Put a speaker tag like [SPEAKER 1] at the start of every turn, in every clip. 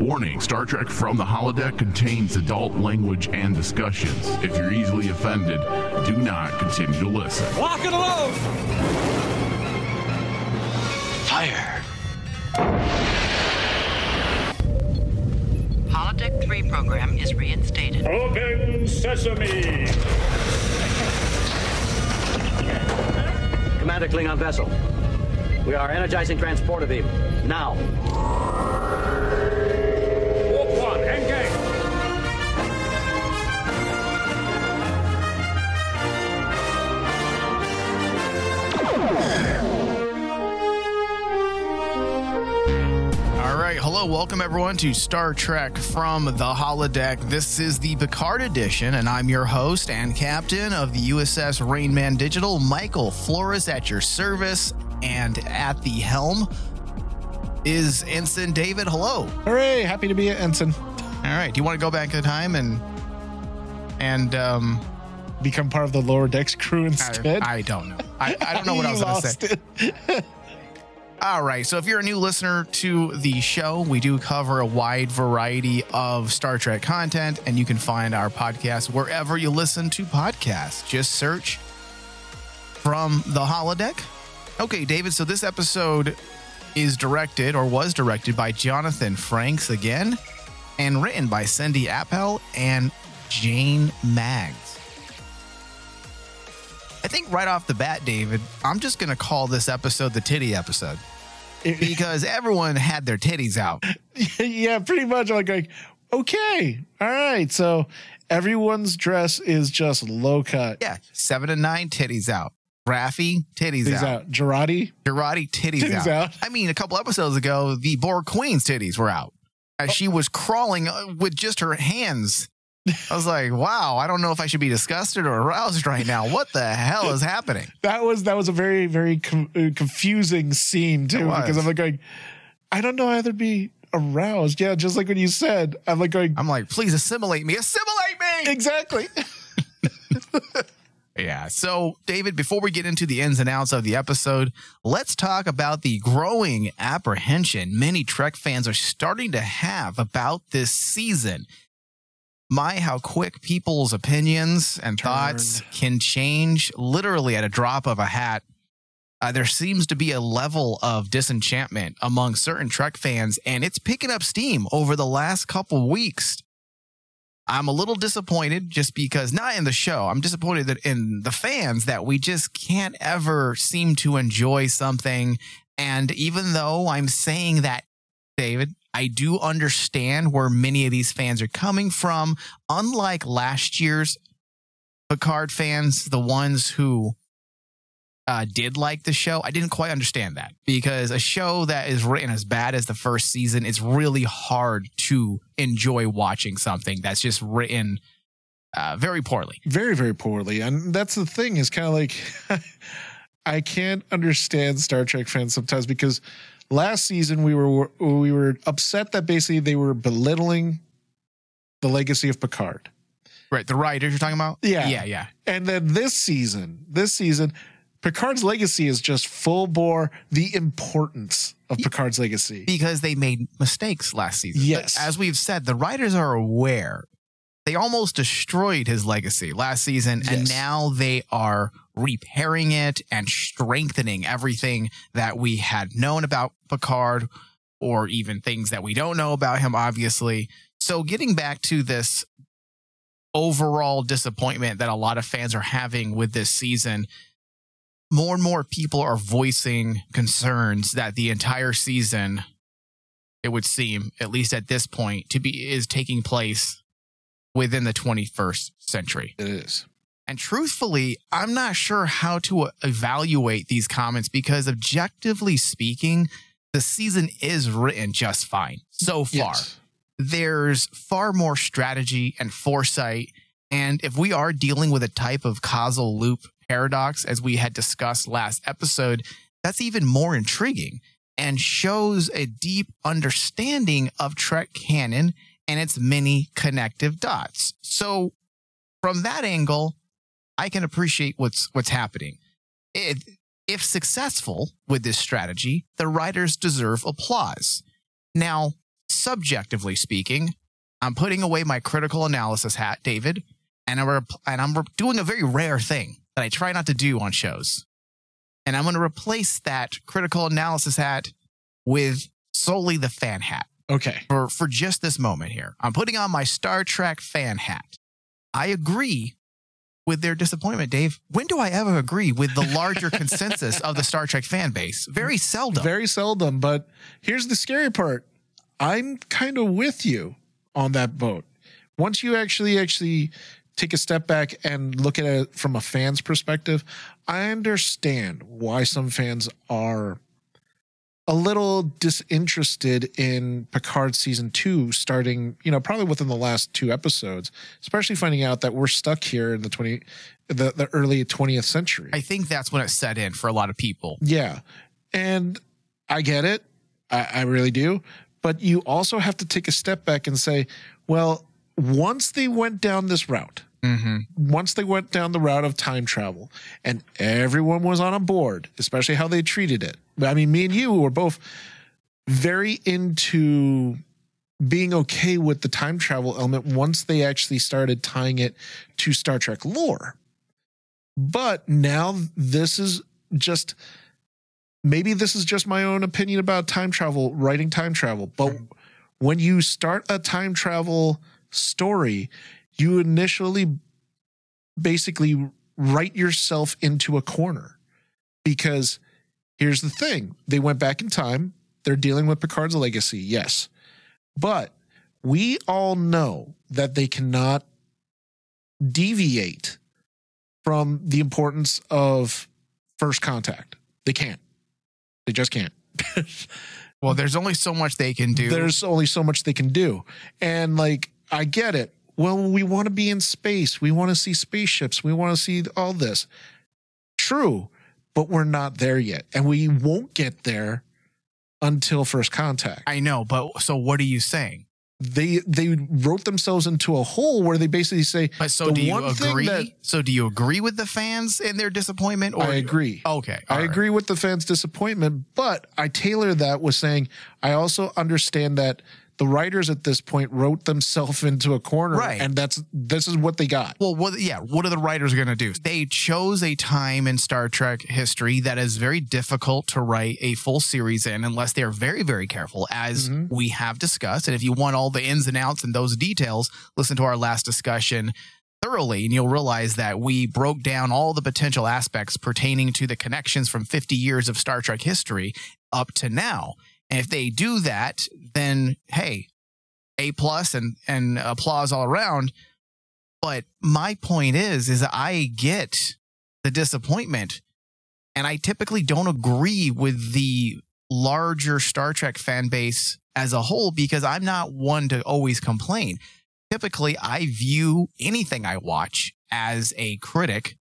[SPEAKER 1] Warning Star Trek from the holodeck contains adult language and discussions. If you're easily offended, do not continue to listen.
[SPEAKER 2] Lock and load!
[SPEAKER 3] Fire!
[SPEAKER 4] Holodeck 3 program is reinstated.
[SPEAKER 2] Open sesame!
[SPEAKER 3] Commander Klingon vessel. We are energizing transporter beam. Now.
[SPEAKER 5] Hello, welcome everyone to Star Trek from the holodeck. This is the Picard edition, and I'm your host and captain of the USS Rainman Digital, Michael Flores, at your service, and at the helm is Ensign David. Hello.
[SPEAKER 6] Hooray! Happy to be an ensign.
[SPEAKER 5] All right, do you want to go back in time and and um,
[SPEAKER 6] Become part of the lower decks crew
[SPEAKER 5] I,
[SPEAKER 6] instead.
[SPEAKER 5] I don't know. I, I don't know what I was going to say. All right. So if you're a new listener to the show, we do cover a wide variety of Star Trek content, and you can find our podcast wherever you listen to podcasts. Just search from the holodeck. Okay, David. So this episode is directed or was directed by Jonathan Frakes again, and written by Cindy Appel and Jane Maggs. I think right off the bat, David, I'm just going to call this episode the titty episode because everyone had their titties out.
[SPEAKER 6] yeah, pretty much. Like, like, okay, all right. So everyone's dress is just low cut.
[SPEAKER 5] Yeah, seven to nine titties out. Raffi titties
[SPEAKER 6] He's
[SPEAKER 5] out.
[SPEAKER 6] out. Jurati.
[SPEAKER 5] Jurati titties,
[SPEAKER 6] Titties
[SPEAKER 5] out.
[SPEAKER 6] out.
[SPEAKER 5] I mean, a couple episodes ago, the Borg Queen's titties were out as she was crawling uh, with just her hands. I was like, wow, I don't know if I should be disgusted or aroused right now. What the hell is happening?
[SPEAKER 6] That was that was a very very com- uh, confusing scene too because I'm like going, I don't know either be aroused. Yeah, just like when you said, I'm like going
[SPEAKER 5] I'm like, please assimilate me. Assimilate me.
[SPEAKER 6] exactly.
[SPEAKER 5] Yeah. So, David, before we get into the ins and outs of the episode, let's talk about the growing apprehension many Trek fans are starting to have about this season. My, how quick people's opinions and thoughts can change literally at a drop of a hat. Uh, there seems to be a level of disenchantment among certain Trek fans, and it's picking up steam over the last couple weeks. I'm a little disappointed just because not in the show. I'm disappointed that in the fans that we just can't ever seem to enjoy something. And even though I'm saying that, David, I do understand where many of these fans are coming from. Unlike last year's Picard fans, the ones who uh, did like the show, I didn't quite understand that because a show that is written as bad as the first season, it's really hard to enjoy watching something that's just written uh, very poorly.
[SPEAKER 6] very very poorly and that's the thing is kind of like i can't understand star trek fans sometimes because last season we were we were upset that basically they were belittling the legacy of picard
[SPEAKER 5] Right. The writers you're talking about?
[SPEAKER 6] Yeah.
[SPEAKER 5] Yeah. Yeah.
[SPEAKER 6] and then this season this season picard's legacy is just full bore the importance of picard's legacy
[SPEAKER 5] Because they made mistakes last season. But
[SPEAKER 6] Yes.
[SPEAKER 5] as we've said, the writers are aware. They almost destroyed his legacy last season, and now they are repairing it and strengthening everything that we had known about Picard, or even things that we don't know about him, obviously. So, getting back to this overall disappointment that a lot of fans are having with this season, more and more people are voicing concerns that the entire season, it would seem, at least at this point, to be is taking place within the 21st century.
[SPEAKER 6] it is
[SPEAKER 5] And truthfully, I'm not sure how to evaluate these comments because objectively speaking, the season is written just fine so far
[SPEAKER 6] Yes.
[SPEAKER 5] there's far more strategy and foresight. And if we are dealing with a type of causal loop paradox, as we had discussed last episode, that's even more intriguing and shows a deep understanding of Trek canon and its many connective dots. So, from that angle, I can appreciate what's what's happening. It, if successful with this strategy, the writers deserve applause. Now, subjectively speaking, I'm putting away my critical analysis hat, David, and I'm, rep- and I'm re- doing a very rare thing that I try not to do on shows. And I'm going to replace that critical analysis hat with solely the fan hat
[SPEAKER 6] Okay.
[SPEAKER 5] for, for just this moment here. I'm putting on my Star Trek fan hat. I agree with their disappointment, Dave. When do I ever agree with the larger consensus of the Star Trek fan base? Very seldom.
[SPEAKER 6] Very seldom. But here's the scary part. I'm kind of with you on that boat. Once you actually actually take a step back and look at it from a fan's perspective, I understand why some fans are a little disinterested in Picard season two, starting, you know, probably within the last two episodes, especially finding out that we're stuck here in the 20, the, the early 20th century.
[SPEAKER 5] I think that's when it set in for a lot of people.
[SPEAKER 6] Yeah. And I get it. I, I really do. But you also have to take a step back and say, well, once they went down this route,
[SPEAKER 5] Mm-hmm.
[SPEAKER 6] once they went down the route of time travel and everyone was on a board, especially how they treated it. I mean, me and you were both very into being okay with the time travel element once they actually started tying it to Star Trek lore. But now this is just maybe this is just my own opinion about time travel, writing time travel. But when you start a time travel story, you initially basically write yourself into a corner because here's the thing they went back in time they're dealing with picard's legacy yes but we all know that they cannot deviate from the importance of first contact they can't they just can't
[SPEAKER 5] Well, there's only so much they can do.
[SPEAKER 6] there's only so much they can do. And like, I get it. Well, we want to be in space. We want to see spaceships. We want to see all this. True, but we're not there yet. And we won't get there until first contact.
[SPEAKER 5] I know, but so what are you saying?
[SPEAKER 6] They they wrote themselves into a hole where they basically say
[SPEAKER 5] But so
[SPEAKER 6] the
[SPEAKER 5] do you
[SPEAKER 6] one thing
[SPEAKER 5] agree?
[SPEAKER 6] that-
[SPEAKER 5] so do you agree with the fans and their disappointment? Or
[SPEAKER 6] I agree.
[SPEAKER 5] Okay,
[SPEAKER 6] I
[SPEAKER 5] right.
[SPEAKER 6] agree with the fans' disappointment, but I tailor that with saying I also understand that the writers at this point wrote themselves into a corner,
[SPEAKER 5] Right.
[SPEAKER 6] and that's this is what they got.
[SPEAKER 5] Well, what? Yeah, what are the writers going to do? They chose a time in Star Trek history that is very difficult to write a full series in, unless they are very, very careful, as mm-hmm. we have discussed. And if you want all the ins and outs and those details, listen to our last discussion thoroughly, and you'll realize that we broke down all the potential aspects pertaining to the connections from 50 years of Star Trek history up to now. And if they do that, then hey, a plus and and applause all around. But my point is, is I get the disappointment, and I typically don't agree with the larger Star Trek fan base as a whole because I'm not one to always complain. Typically, I view anything I watch as a critic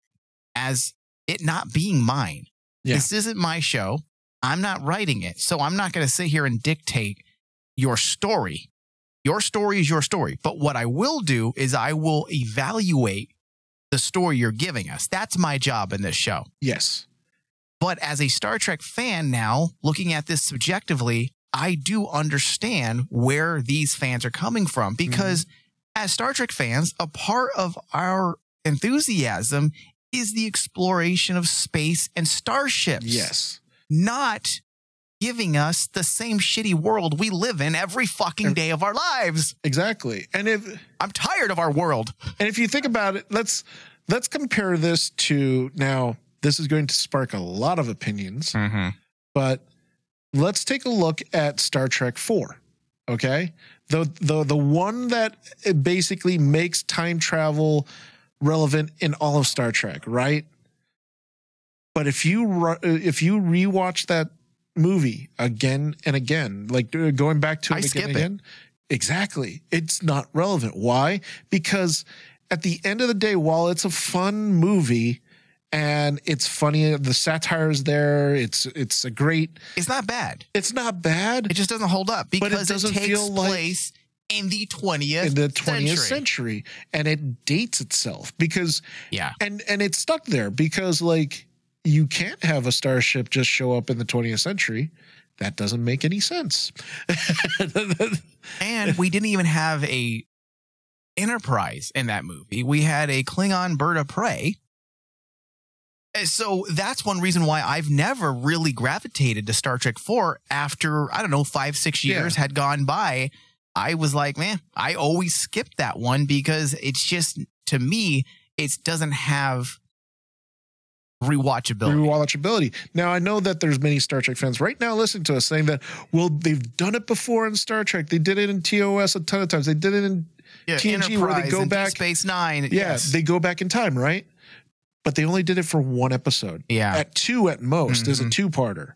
[SPEAKER 5] as it not being mine.
[SPEAKER 6] Yeah.
[SPEAKER 5] This isn't my show. I'm not writing it. So I'm not going to sit here and dictate your story. Your story is your story. But what I will do is I will evaluate the story you're giving us. That's my job in this show.
[SPEAKER 6] Yes.
[SPEAKER 5] But as a Star Trek fan now, looking at this subjectively, I do understand where these fans are coming from mm-hmm. because as Star Trek fans, a part of our enthusiasm is the exploration of space and starships
[SPEAKER 6] Yes.
[SPEAKER 5] Not giving us the same shitty world we live in every fucking day of our lives.
[SPEAKER 6] Exactly. And if
[SPEAKER 5] I'm tired of our world.
[SPEAKER 6] and if you think about it, let's let's compare this to now this is going to spark a lot of opinions, mm-hmm. but let's take a look at Star Trek 4. Okay? The the the one that basically makes time travel relevant in all of Star Trek, right? But if you ru- if you rewatch that movie again and again, like uh, going back to it
[SPEAKER 5] I
[SPEAKER 6] again and
[SPEAKER 5] it.
[SPEAKER 6] again, exactly, it's not relevant. Why? Because at the end of the day, while it's a fun movie and it's funny, the satire is there. It's it's a great.
[SPEAKER 5] It's not bad.
[SPEAKER 6] It's not bad.
[SPEAKER 5] It just doesn't hold up
[SPEAKER 6] it
[SPEAKER 5] because it,
[SPEAKER 6] doesn't
[SPEAKER 5] takes
[SPEAKER 6] feel like-
[SPEAKER 5] place in the 20th
[SPEAKER 6] in the 20th
[SPEAKER 5] century.
[SPEAKER 6] century. and it dates itself because
[SPEAKER 5] Yeah.
[SPEAKER 6] and and it's stuck there because like you can't have a starship just show up in the 20th century that doesn't make any sense.
[SPEAKER 5] And we didn't even have a Enterprise in that movie. We had a Klingon bird of prey. So that's one reason why I've never really gravitated to Star Trek 4 after, I don't know, five, six
[SPEAKER 6] Yeah.
[SPEAKER 5] years had gone by. I was like, man, I always skipped that one because it's just, to me, it doesn't have rewatchability.
[SPEAKER 6] rewatchability. Now I know that there's many Star Trek fans right now listening to us saying that, well, they've done it before in Star Trek. They did it in TOS a ton of times. They did it in
[SPEAKER 5] Yeah,
[SPEAKER 6] TNG where they go
[SPEAKER 5] and Deep
[SPEAKER 6] back-
[SPEAKER 5] Space Nine.
[SPEAKER 6] yeah,
[SPEAKER 5] yes.
[SPEAKER 6] they go back in time, right? But they only did it for one episode.
[SPEAKER 5] Yeah.
[SPEAKER 6] At two at most is a
[SPEAKER 5] Mhm.
[SPEAKER 6] two parter.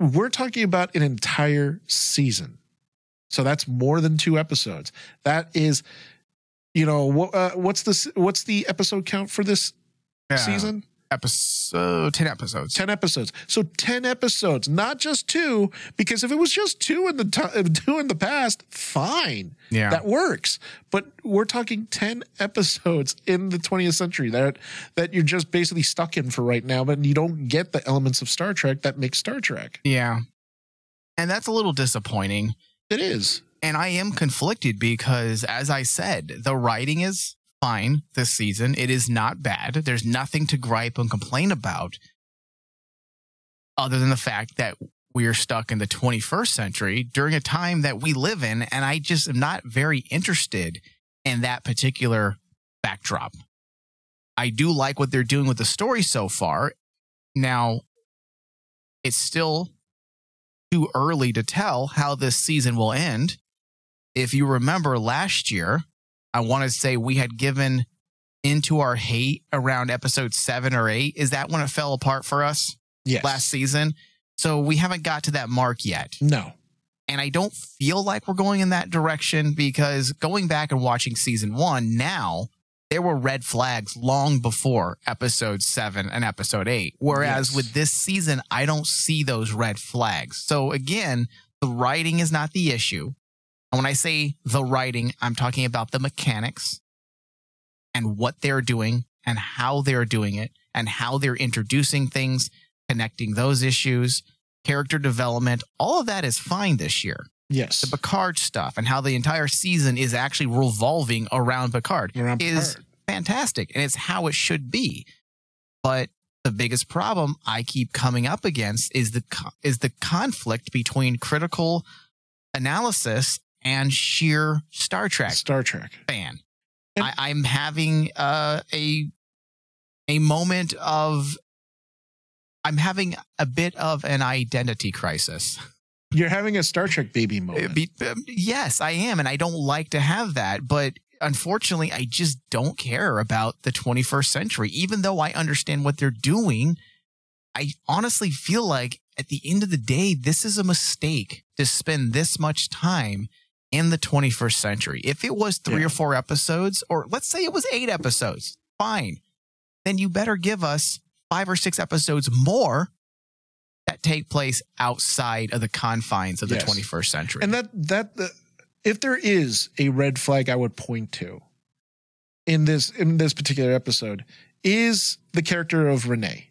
[SPEAKER 6] We're talking about an entire season. So that's more than two episodes. That is, you know, what, uh, what's this? What's the episode count for this
[SPEAKER 5] Yeah.
[SPEAKER 6] season?
[SPEAKER 5] episode 10 episodes
[SPEAKER 6] 10 episodes. So 10 episodes, not just two, because if it was just two in the two in the past, fine.
[SPEAKER 5] yeah
[SPEAKER 6] That works. But we're talking 10 episodes in the 20th century that that you're just basically stuck in for right now, but you don't get the elements of Star Trek that make Star Trek.
[SPEAKER 5] yeah and that's a little disappointing
[SPEAKER 6] It is.
[SPEAKER 5] and i am conflicted because as i said the writing is fine this season. It is not bad. There's nothing to gripe and complain about other than the fact that we're stuck in the 21st century during a time that we live in and i just am not very interested in that particular backdrop. I do like what they're doing with the story so far. Now it's still too early to tell how this season will end. If you remember last year, I want to say we had given into our hate around episode seven or eight. Is that when it fell apart for us
[SPEAKER 6] Yes.
[SPEAKER 5] last season? So we haven't got to that mark yet.
[SPEAKER 6] no.
[SPEAKER 5] And I don't feel like we're going in that direction because going back and watching season one now, there were red flags long before episode seven and episode eight. Whereas
[SPEAKER 6] Yes.
[SPEAKER 5] with this season, I don't see those red flags. So again, the writing is not the issue. And when I say the writing, I'm talking about the mechanics and what they're doing and how they're doing it and how they're introducing things, connecting those issues, character development. All of that is fine this year
[SPEAKER 6] Yes.
[SPEAKER 5] the Picard stuff and how the entire season is actually revolving around Picard
[SPEAKER 6] Around
[SPEAKER 5] is
[SPEAKER 6] Picard.
[SPEAKER 5] fantastic and it's how it should be. But the biggest problem I keep coming up against is the is the conflict between critical analysis and sheer Star Trek
[SPEAKER 6] Star Trek.
[SPEAKER 5] fan.
[SPEAKER 6] And-
[SPEAKER 5] I, I'm having uh, a a moment of I'm having a bit of an identity crisis.
[SPEAKER 6] You're having a Star Trek baby
[SPEAKER 5] Uh,
[SPEAKER 6] moment.
[SPEAKER 5] be- um, yes, I am, and I don't like to have that. But unfortunately, I just don't care about the 21st century. Even though I understand what they're doing, I honestly feel like at the end of the day, this is a mistake to spend this much time in the 21st century. If it was three
[SPEAKER 6] Yeah.
[SPEAKER 5] or four episodes, or let's say it was eight episodes, fine. Then you better give us five or six episodes more that take place outside of the confines of the
[SPEAKER 6] Yes.
[SPEAKER 5] 21st century.
[SPEAKER 6] And that that the, if there is a red flag I would point to in this in this particular episode is the character of Renee.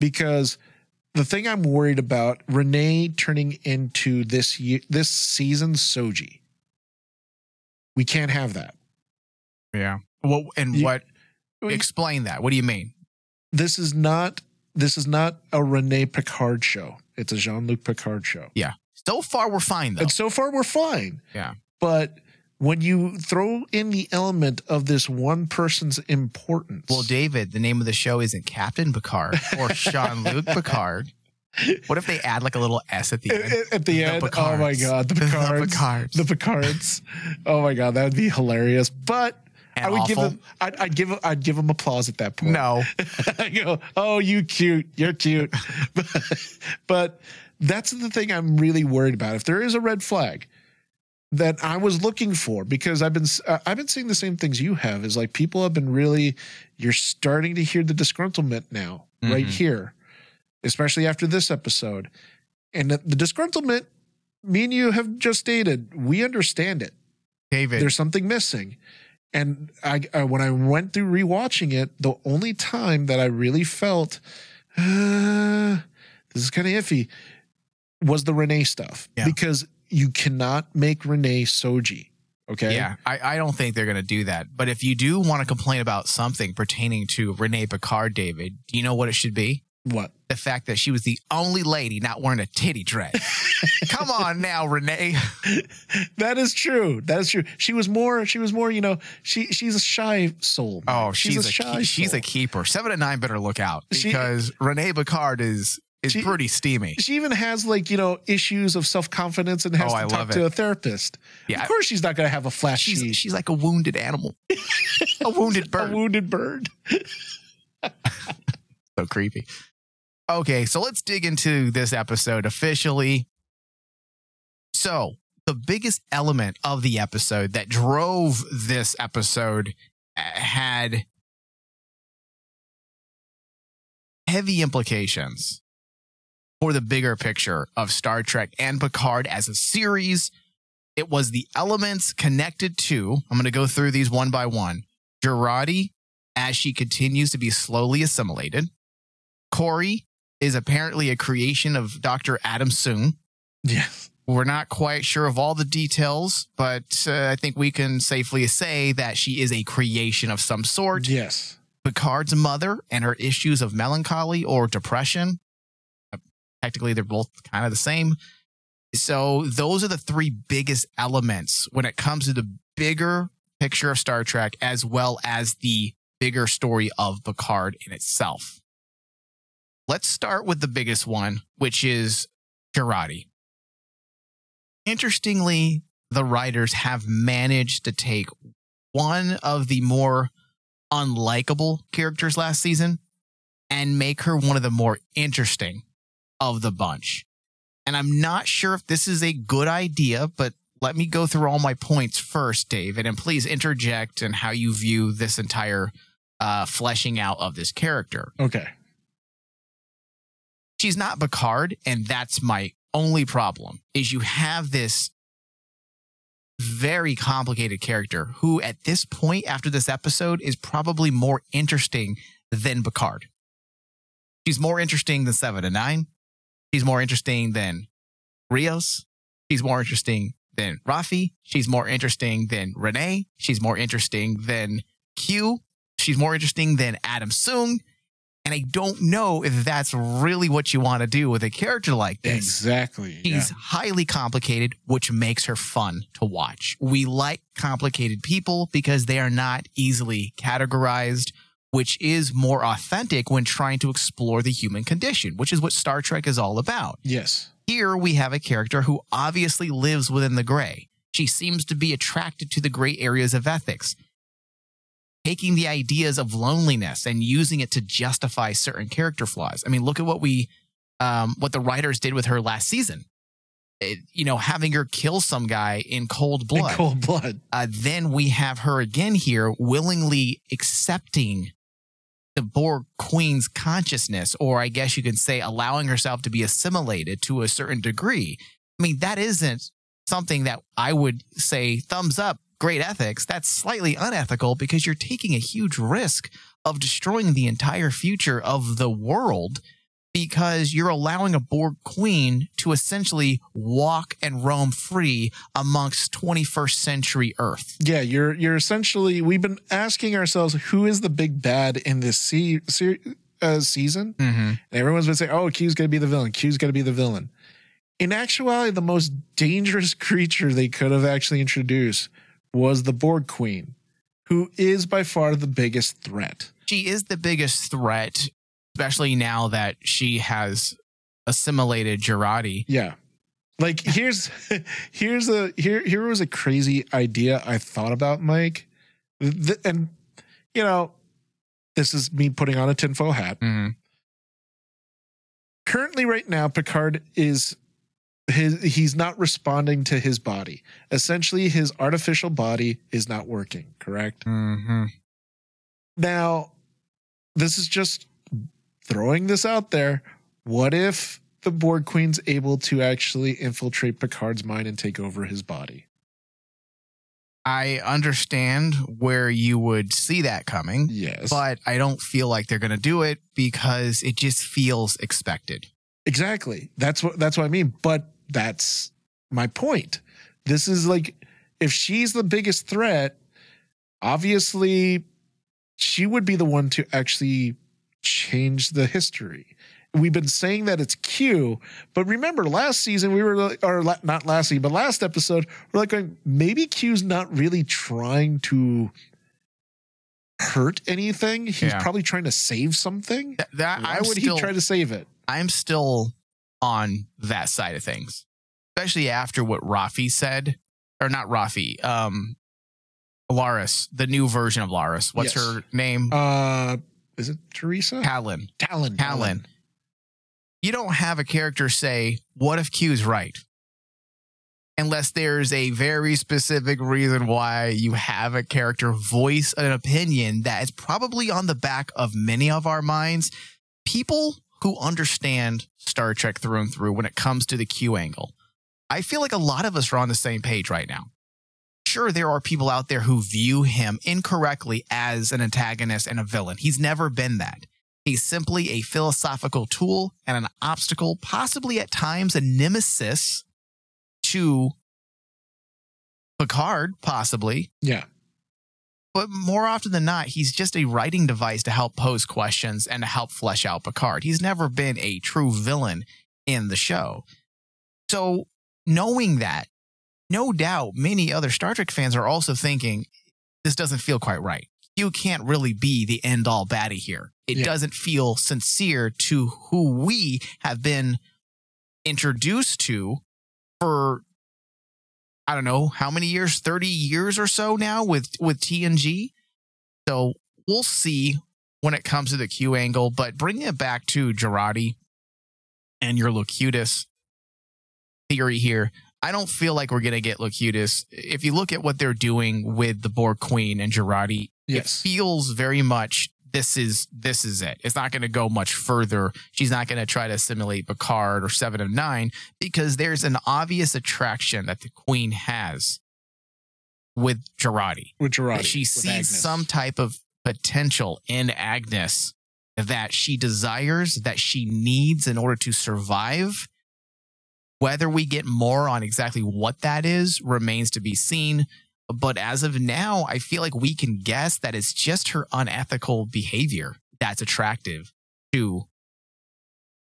[SPEAKER 6] Because the thing I'm worried about Renee turning into this year, this season's Soji. We can't have that.
[SPEAKER 5] yeah. Well, and
[SPEAKER 6] You-
[SPEAKER 5] what? Explain that. What do you mean?
[SPEAKER 6] This is not this is not a Renee Picard show. It's a Jean-Luc Picard show. Yeah.
[SPEAKER 5] So far, we're fine though.
[SPEAKER 6] And so far, we're fine.
[SPEAKER 5] Yeah.
[SPEAKER 6] But when you throw in the element of this one person's importance,
[SPEAKER 5] Well, David, the name of the show isn't Captain Picard or Jean-Luc Picard. What if they add like a little S at the end?
[SPEAKER 6] at- at the, end, oh my god, the
[SPEAKER 5] The
[SPEAKER 6] Picards,
[SPEAKER 5] Picards.
[SPEAKER 6] the Picards. oh my god, that would be hilarious. But
[SPEAKER 5] And
[SPEAKER 6] I would give
[SPEAKER 5] awful.
[SPEAKER 6] them, I'd, I'd give, I'd give them applause at that point.
[SPEAKER 5] No.
[SPEAKER 6] I go, oh, you cute, you're cute. but, but that's the thing I'm really worried about. If there is a red flag that I was looking for, because I've been uh, I've been seeing the same things you have, is like people have been really, you're starting to hear the disgruntlement now, right
[SPEAKER 5] Mhm.
[SPEAKER 6] here, especially after this episode, and the, the disgruntlement. Me and you have just stated we understand it
[SPEAKER 5] David.
[SPEAKER 6] there's something missing. And I, I when I went through rewatching it, the only time that I really felt uh, this is kind of iffy, was the Renee stuff
[SPEAKER 5] Yeah.
[SPEAKER 6] because you cannot make Renee Soji. Okay.
[SPEAKER 5] Yeah, I, I don't think they're going to do that. But if you do want to complain about something pertaining to Renee Picard, David, do you know what it should be?
[SPEAKER 6] What?
[SPEAKER 5] The fact that she was the only lady not wearing a titty dress. Come on now, Renee.
[SPEAKER 6] That is true. That is true. She was more. She was more. You know. She she's a shy soul. man.
[SPEAKER 5] Oh, she's, a,
[SPEAKER 6] shy.
[SPEAKER 5] key- she's a keeper. Seven and nine better look out
[SPEAKER 6] She-
[SPEAKER 5] because Renee Picard is is
[SPEAKER 6] She-
[SPEAKER 5] pretty steamy.
[SPEAKER 6] She even has like you know issues of self confidence and has
[SPEAKER 5] Oh,
[SPEAKER 6] to
[SPEAKER 5] I
[SPEAKER 6] talk to a therapist.
[SPEAKER 5] Yeah.
[SPEAKER 6] Of course, she's not going to have a flashy,
[SPEAKER 5] She's she's like a wounded animal, a wounded bird, a
[SPEAKER 6] wounded bird.
[SPEAKER 5] so creepy. Okay, so let's dig into this episode officially. So, the biggest element of the episode that drove this episode uh, had heavy implications for the bigger picture of Star Trek and Picard as a series. It was the elements connected to, I'm going to go through these one by one. Jurati, as she continues to be slowly assimilated. Kore is apparently a creation of Dr. Adam Soong.
[SPEAKER 6] Yes.
[SPEAKER 5] We're not quite sure of all the details, but uh, I think we can safely say that she is a creation of some sort.
[SPEAKER 6] Yes.
[SPEAKER 5] Picard's mother and her issues of melancholy or depression. Technically, they're both kind of the same. So, those are the three biggest elements when it comes to the bigger picture of Star Trek, as well as the bigger story of Picard in itself. Let's start with the biggest one, which is Jurati. Interestingly, the writers have managed to take one of the more unlikable characters last season and make her one of the more interesting of the bunch. And I'm not sure if this is a good idea, but let me go through all my points first, David, and please interject in how you view this entire uh, fleshing out of this character.
[SPEAKER 6] Okay.
[SPEAKER 5] She's not Picard, and that's my only problem. Is you have this very complicated character who, at this point after this episode, is probably more interesting than Picard. She's more interesting than Seven and Nine. She's more interesting than Rios. She's more interesting than Raffi. She's more interesting than Renee. She's more interesting than Q. She's more interesting than Adam Soong. And I don't know if that's really what you want to do with a character like this.
[SPEAKER 6] Exactly.
[SPEAKER 5] She's highly complicated, which makes her fun to watch. We like complicated people because they are not easily categorized, which is more authentic when trying to explore the human condition, which is what Star Trek is all about.
[SPEAKER 6] Yes.
[SPEAKER 5] Here we have a character who obviously lives within the gray. She seems to be attracted to the gray areas of ethics, taking the ideas of loneliness and using it to justify certain character flaws. I mean, look at what we, um, what the writers did with her last season. It- you know, having her kill some guy in cold
[SPEAKER 6] In
[SPEAKER 5] blood.
[SPEAKER 6] cold blood.
[SPEAKER 5] Uh, then we have her again here willingly accepting the Borg Queen's consciousness, or I guess you could say allowing herself to be assimilated to a certain degree. I mean, that isn't something that I would say thumbs up, great ethics. That's slightly unethical because you're taking a huge risk of destroying the entire future of the world because you're allowing a Borg queen to essentially walk and roam free amongst 21st century Earth.
[SPEAKER 6] Yeah, you're you're essentially we've been asking ourselves who is the big bad in this se- se- uh, season,
[SPEAKER 5] Mm-hmm.
[SPEAKER 6] and everyone's been saying, "Oh, Q's going to be the villain. Q's going to be the villain." In actuality, the most dangerous creature they could have actually introduced was the Borg Queen, who is by far the biggest threat.
[SPEAKER 5] She is the biggest threat, especially now that she has assimilated Jurati.
[SPEAKER 6] Yeah. Like here's here's a here here was a crazy idea I thought about, Mike. Th- and you know, this is me putting on a tinfoil hat.
[SPEAKER 5] Mm-hmm.
[SPEAKER 6] Currently, right now, Picard is his he's not responding to his body. Essentially, his artificial body is not working, correct?
[SPEAKER 5] Mm-hmm.
[SPEAKER 6] Now, this is just throwing this out there. What if the Borg Queen's able to actually infiltrate Picard's mind and take over his body?
[SPEAKER 5] I understand where you would see that coming,
[SPEAKER 6] Yes.
[SPEAKER 5] but I don't feel like they're going to do it because it just feels expected.
[SPEAKER 6] Exactly. That's what that's what I mean. But that's my point. This is like if she's the biggest threat, obviously she would be the one to actually change the history. We've been saying that it's Q, but remember last season we were like, or not last season, but last episode we're like going, maybe Q's not really trying to hurt anything. He's
[SPEAKER 5] Yeah.
[SPEAKER 6] probably trying to save something.
[SPEAKER 5] Th- that
[SPEAKER 6] Why
[SPEAKER 5] I'm
[SPEAKER 6] would
[SPEAKER 5] still,
[SPEAKER 6] he try to save it?
[SPEAKER 5] I'm still on that side of things, especially after what Raffi said, or not Raffi, um, Laris, the new version of Laris. What's
[SPEAKER 6] Yes.
[SPEAKER 5] her name?
[SPEAKER 6] Uh, is it Teresa?
[SPEAKER 5] Tallinn.
[SPEAKER 6] Tallinn.
[SPEAKER 5] Tallinn. You don't have a character say, "What if Q's right?" Unless there's a very specific reason why you have a character voice an opinion that is probably on the back of many of our minds. People who understand Star Trek through and through when it comes to the Q angle. I feel like a lot of us are on the same page right now. Sure, there are people out there who view him incorrectly as an antagonist and a villain. He's never been that. He's simply a philosophical tool and an obstacle, possibly at times a nemesis to Picard, possibly.
[SPEAKER 6] Yeah.
[SPEAKER 5] But more often than not, he's just a writing device to help pose questions and to help flesh out Picard. He's never been a true villain in the show. So, knowing that, no doubt many other Star Trek fans are also thinking, this doesn't feel quite right. You can't really be the end all baddie here. It
[SPEAKER 6] Yeah.
[SPEAKER 5] doesn't feel sincere to who we have been introduced to for I don't know how many years, 30 years or so now with with TNG. So we'll see when it comes to the Q angle, but bringing it back to Jurati and your Locutus theory here, I don't feel like we're going to get Locutus. If you look at what they're doing with the Borg Queen and Jurati,
[SPEAKER 6] Yes.
[SPEAKER 5] it feels very much this is this is it. It's not going to go much further. She's not going to try to assimilate Picard or Seven of Nine because there's an obvious attraction that the Queen has with Jurati.
[SPEAKER 6] With
[SPEAKER 5] Jurati. She sees some type of potential in Agnes that she desires, that she needs in order to survive. Whether we get more on exactly what that is remains to be seen. But as of now, I feel like we can guess that it's just her unethical behavior that's attractive to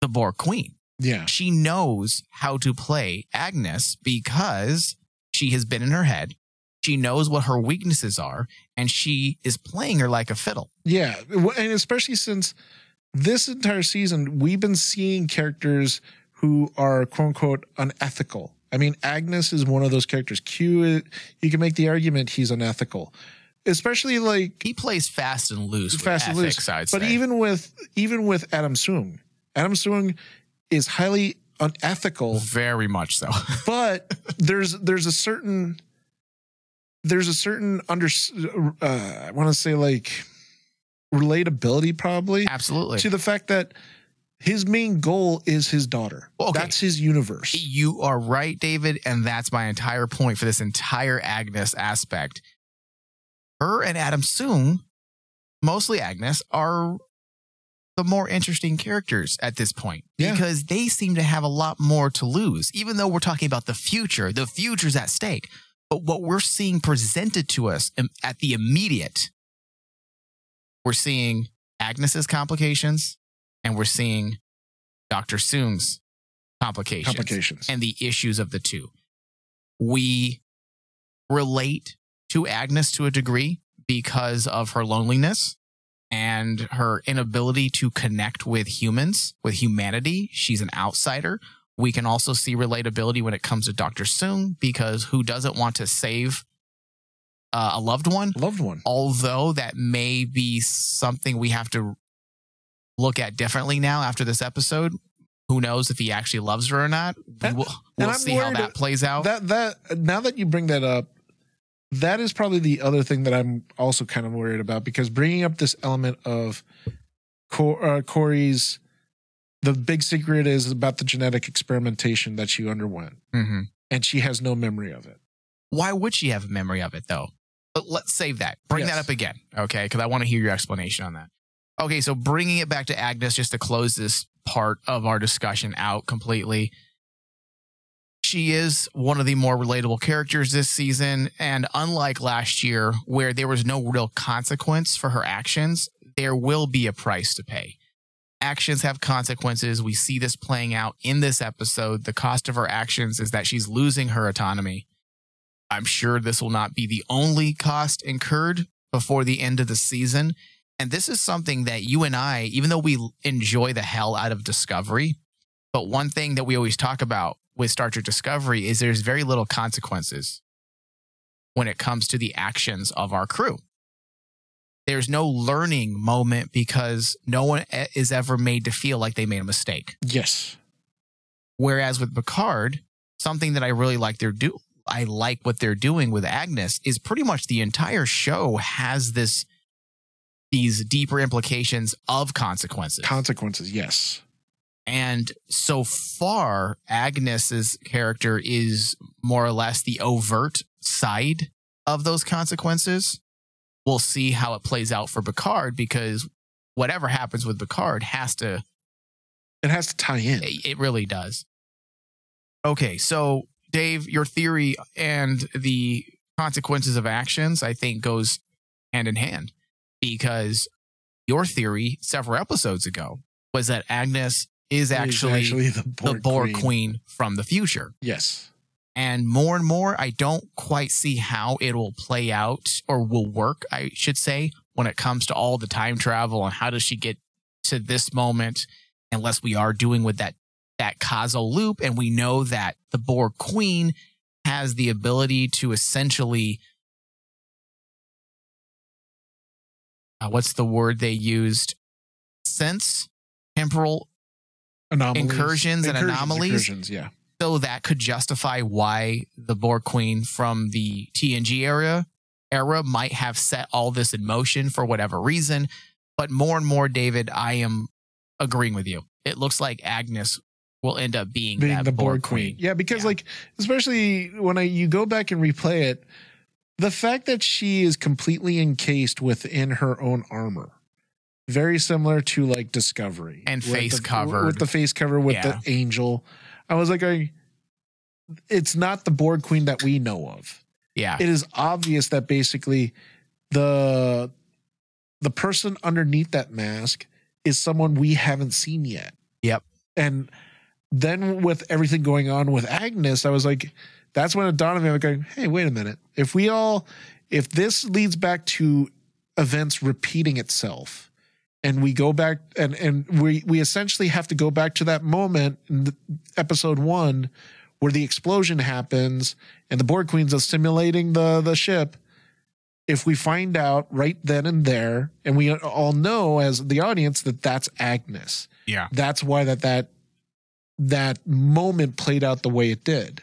[SPEAKER 5] the Borg Queen.
[SPEAKER 6] Yeah.
[SPEAKER 5] She knows how to play Agnes because she has been in her head. She knows what her weaknesses are, and she is playing her like a fiddle.
[SPEAKER 6] Yeah. And especially since this entire season, we've been seeing characters who are quote unquote unethical. I mean, Agnes is one of those characters. Q, you can make the argument he's unethical, especially like
[SPEAKER 5] He plays fast and loose. with
[SPEAKER 6] fast and
[SPEAKER 5] ethics,
[SPEAKER 6] loose. But even with even with Adam Soong, Adam Soong is highly unethical.
[SPEAKER 5] very much so.
[SPEAKER 6] but there's there's a certain there's a certain under uh, I want to say like relatability probably
[SPEAKER 5] Absolutely.
[SPEAKER 6] to the fact that his main goal is his daughter.
[SPEAKER 5] Okay.
[SPEAKER 6] That's his universe.
[SPEAKER 5] You are right, David, and that's my entire point for this entire Agnes aspect. Her and Adam Soong, mostly Agnes, are the more interesting characters at this point
[SPEAKER 6] Yeah.
[SPEAKER 5] because they seem to have a lot more to lose. Even though we're talking about the future, the future's at stake. But what we're seeing presented to us at the immediate, we're seeing Agnes's complications and we're seeing Dr. Soong's complications
[SPEAKER 6] Complications.
[SPEAKER 5] and the issues of the two. We relate to Agnes to a degree because of her loneliness and her inability to connect with humans, with humanity. She's an outsider. We can also see relatability when it comes to Dr. Soong because who doesn't want to save uh, a loved one?
[SPEAKER 6] Loved one.
[SPEAKER 5] although that may be something we have to look at differently now after this episode. Who knows if he actually loves her or not? We will, we'll see how that plays out.
[SPEAKER 6] That that now that you bring that up, that is probably the other thing that I'm also kind of worried about because bringing up this element of Cor- uh, Kore's the big secret is about the genetic experimentation that she underwent,
[SPEAKER 5] Mhm.
[SPEAKER 6] and she has no memory of it.
[SPEAKER 5] Why would she have a memory of it though? But let's save that. Bring that up again, okay? Because I want to hear your explanation on that. Okay, so bringing it back to Agnes just to close this part of our discussion out completely. She is one of the more relatable characters this season. And unlike last year, where there was no real consequence for her actions, there will be a price to pay. Actions have consequences. We see this playing out in this episode. The cost of her actions is that she's losing her autonomy. I'm sure this will not be the only cost incurred before the end of the season. And this is something that you and I, even though we enjoy the hell out of Discovery, but one thing that we always talk about with Star Trek Discovery is there's very little consequences when it comes to the actions of our crew. There's no learning moment because no one is ever made to feel like they made a mistake.
[SPEAKER 6] Yes.
[SPEAKER 5] Whereas with Picard, something that I really like they're do I like what they're doing with Agnes is pretty much the entire show has this these deeper implications of consequences.
[SPEAKER 6] Consequences. Yes.
[SPEAKER 5] and so far Agnes's character is more or less the overt side of those consequences. We'll see how it plays out for Picard because whatever happens with Picard has to
[SPEAKER 6] It has to tie in.
[SPEAKER 5] it really does. Okay, so Dave, your theory and the consequences of actions, I think, goes hand in hand because your theory several episodes ago was that Agnes is
[SPEAKER 6] It
[SPEAKER 5] actually,
[SPEAKER 6] the Borg,
[SPEAKER 5] the Borg
[SPEAKER 6] queen.
[SPEAKER 5] queen. from the future.
[SPEAKER 6] Yes.
[SPEAKER 5] And more and more, I don't quite see how it will play out or will work, I should say, when it comes to all the time travel and how does she get to this moment, unless we are doing with that that causal loop, and we know that the Borg Queen has the ability to essentially uh, what's the word they used? Sense temporal
[SPEAKER 6] Anomalies.
[SPEAKER 5] Incursions and anomalies?
[SPEAKER 6] Incursions, yeah.
[SPEAKER 5] so that could justify why the Borg Queen from the TNG era era might have set all this in motion for whatever reason. But more and more, David, I am agreeing with you. It looks like Agnes will end up being,
[SPEAKER 6] being the Borg queen. Yeah, because
[SPEAKER 5] Yeah.
[SPEAKER 6] like especially when I you go back and replay it, the fact that she is completely encased within her own armor. Very similar to like Discovery.
[SPEAKER 5] And face
[SPEAKER 6] the,
[SPEAKER 5] covered.
[SPEAKER 6] With the face cover with
[SPEAKER 5] Yeah.
[SPEAKER 6] the angel. I was like, I, it's not the Borg queen that we know of.
[SPEAKER 5] Yeah.
[SPEAKER 6] It is obvious that basically the the person underneath that mask is someone we haven't seen yet.
[SPEAKER 5] Yep.
[SPEAKER 6] And then with everything going on with Agnes, I was like, that's when it dawned on me. I'm going, hey, wait a minute. If we all, if this leads back to events repeating itself, and we go back and and we we essentially have to go back to that moment in the, episode one where the explosion happens and the Borg Queen's are simulating the the ship. If we find out right then and there, and we all know as the audience that that's Agnes,
[SPEAKER 5] Yeah.
[SPEAKER 6] that's why that that that moment played out the way it did.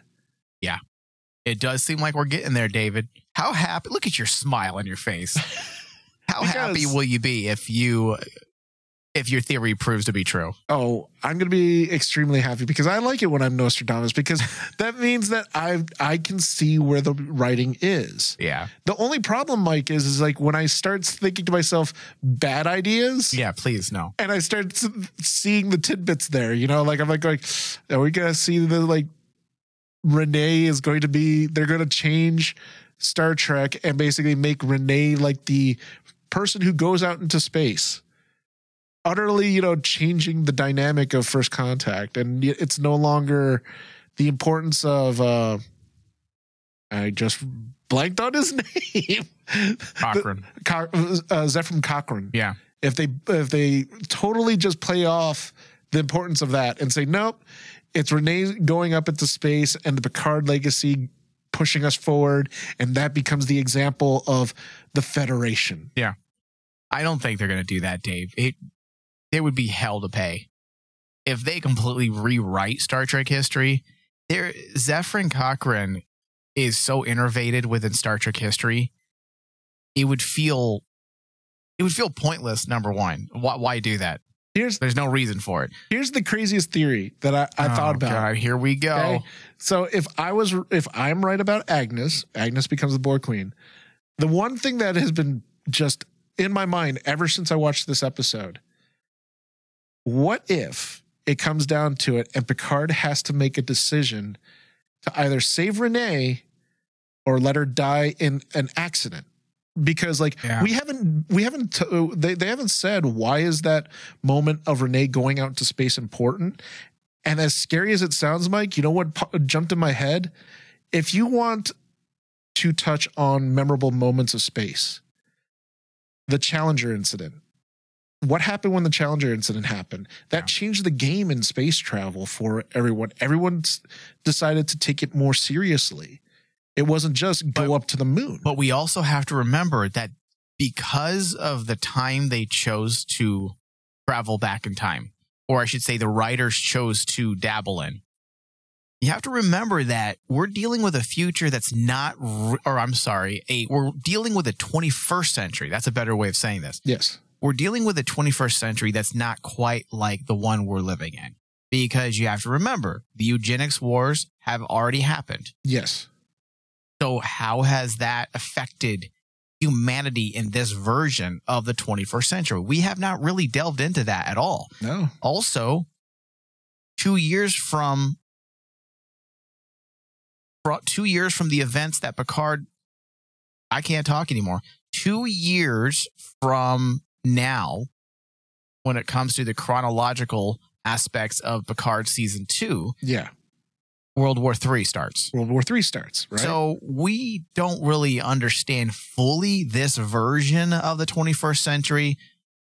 [SPEAKER 5] It does seem like we're getting there, David. How happy? Look at your smile on your face. How happy will you be if you if your theory proves to be true?
[SPEAKER 6] Oh, I'm going to be extremely happy because I like it when I'm Nostradamus because that means that I I can see where the writing is.
[SPEAKER 5] Yeah.
[SPEAKER 6] The only problem, Mike, is is like when I start thinking to myself bad ideas.
[SPEAKER 5] Yeah. Please no.
[SPEAKER 6] And I start seeing the tidbits there, you know, like I'm like going, are we gonna see the like Renee is going to be they're gonna change Star Trek and basically make Renee like the person who goes out into space. Utterly, you know, changing the dynamic of first contact. And it's no longer the importance of uh I just blanked on his name.
[SPEAKER 5] Cochrane.
[SPEAKER 6] Co- uh, Zefram Cochrane
[SPEAKER 5] Yeah.
[SPEAKER 6] if they if they totally just play off the importance of that and say nope it's renee going up into space and the picard legacy pushing us forward and that becomes the example of the federation Yeah,
[SPEAKER 5] I don't think they're going to do that, Dave. It it would be hell to pay if they completely rewrite Star Trek history. There, Zefram Cochrane is so innovated within Star Trek history. It would feel it would feel pointless. Number one, why, why do that?
[SPEAKER 6] Here's
[SPEAKER 5] There's no reason for it.
[SPEAKER 6] here's the craziest theory that i, I
[SPEAKER 5] Oh,
[SPEAKER 6] thought about
[SPEAKER 5] God, here we go.
[SPEAKER 6] Okay. So if I was if I'm right about Agnes, Agnes becomes the Borg Queen. The one thing that has been just in my mind ever since I watched this episode, what if it comes down to it, and Picard has to make a decision to either save Renee or let her die in an accident. Because like
[SPEAKER 5] Yeah.
[SPEAKER 6] we haven't we haven't t- they they haven't said why is that moment of Renee going out into space important. And as scary as it sounds, Mike, you know what po- jumped in my head? If you want to touch on memorable moments of space, the Challenger incident. What happened when the Challenger incident happened? That changed the game in space travel for everyone. Everyone decided to take it more seriously. It wasn't just go
[SPEAKER 5] But-
[SPEAKER 6] up to the moon.
[SPEAKER 5] But we also have to remember that because of the time they chose to travel back in time, or I should say the writers chose to dabble in, you have to remember that we're dealing with a future that's not, or I'm sorry, a we're dealing with a 21st century. That's a better way of saying this.
[SPEAKER 6] yes.
[SPEAKER 5] We're dealing with a 21st century that's not quite like the one we're living in. Because you have to remember, the eugenics wars have already happened.
[SPEAKER 6] Yes.
[SPEAKER 5] So, how has that affected humanity in this version of the 21st century? We have not really delved into that at all.
[SPEAKER 6] No.
[SPEAKER 5] Also, two years from fro- two years from the events that Picard, I can't talk anymore. Two years from now, when it comes to the chronological aspects of Picard season two,
[SPEAKER 6] Yeah.
[SPEAKER 5] World War Three starts.
[SPEAKER 6] World War Three starts, right?
[SPEAKER 5] So we don't really understand fully this version of the 21st century.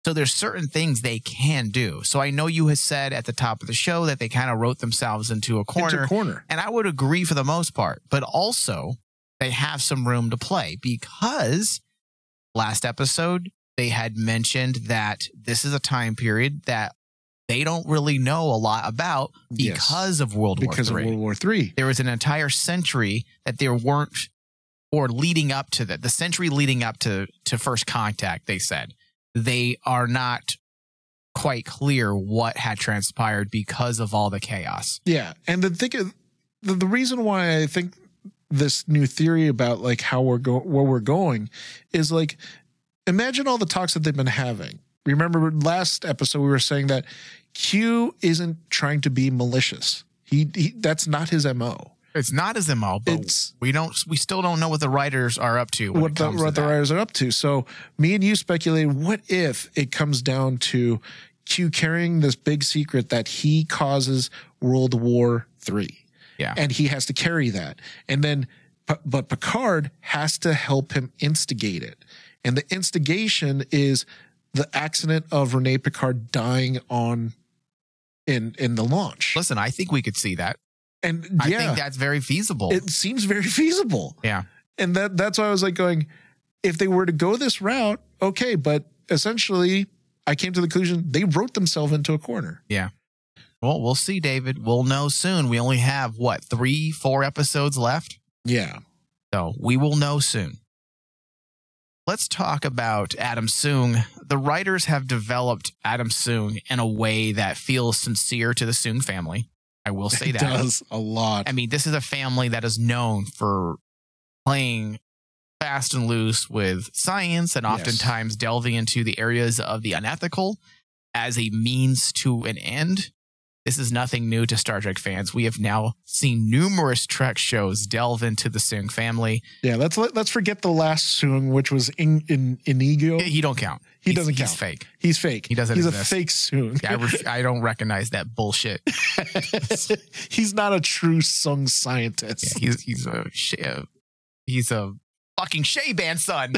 [SPEAKER 5] So there's certain things they can do. So I know you had said at the top of the show that they kind of wrote themselves into a corner.
[SPEAKER 6] Into corner.
[SPEAKER 5] And I would agree for the most part, but also they have some room to play because last episode they had mentioned that this is a time period that they don't really know a lot about
[SPEAKER 6] Yes.
[SPEAKER 5] because of World
[SPEAKER 6] because of
[SPEAKER 5] War III
[SPEAKER 6] World War Three.
[SPEAKER 5] there was an entire century that there weren't or leading up to that the century leading up to to first contact they said they are not quite clear what had transpired because of all the chaos
[SPEAKER 6] Yeah, and the thing, the, the reason why I think this new theory about like how we're going, where we're going, is like, imagine all the talks that they've been having. Remember last episode we were saying that Q isn't trying to be malicious. He, he that's not his mo.
[SPEAKER 5] it's not his mo but
[SPEAKER 6] It's-
[SPEAKER 5] we don't we still don't know what the writers are up to
[SPEAKER 6] what the,
[SPEAKER 5] comes to
[SPEAKER 6] the writers are up to. So me and you speculated, what if it comes down to Q carrying this big secret that he causes World War Three?
[SPEAKER 5] yeah
[SPEAKER 6] and he has to carry that. And then, but, but Picard has to help him instigate it. And the instigation is the accident of Rene Picard dying on in in the launch.
[SPEAKER 5] listen i think we could see that
[SPEAKER 6] And
[SPEAKER 5] i
[SPEAKER 6] yeah,
[SPEAKER 5] think that's very feasible
[SPEAKER 6] it seems very feasible.
[SPEAKER 5] yeah
[SPEAKER 6] And that that's why I was like going, if they were to go this route, okay, but essentially I came to the conclusion they wrote themselves into a corner.
[SPEAKER 5] yeah well we'll see david we'll know soon we only have what three four episodes left
[SPEAKER 6] Yeah.
[SPEAKER 5] So we will know soon. Let's talk about Adam Soong. The writers have developed Adam Soong in a way that feels sincere to the Soong family. I will say
[SPEAKER 6] It
[SPEAKER 5] that.
[SPEAKER 6] does a lot.
[SPEAKER 5] I mean, this is a family that is known for playing fast and loose with science and
[SPEAKER 6] Yes.
[SPEAKER 5] oftentimes delving into the areas of the unethical as a means to an end. This is nothing new to Star Trek fans. We have now seen numerous Trek shows delve into the Soong family.
[SPEAKER 6] yeah, let's let, let's forget the last Soong, which was in in Inigo.
[SPEAKER 5] He don't count.
[SPEAKER 6] He
[SPEAKER 5] He's-
[SPEAKER 6] doesn't
[SPEAKER 5] He's
[SPEAKER 6] count.
[SPEAKER 5] He's fake.
[SPEAKER 6] He's fake.
[SPEAKER 5] He doesn't
[SPEAKER 6] He's
[SPEAKER 5] exist.
[SPEAKER 6] a fake Soong.
[SPEAKER 5] I, ref- I don't recognize that bullshit.
[SPEAKER 6] he's not a true Soong scientist.
[SPEAKER 5] Yeah, he's he's a uh, he's a fucking Shea Band son.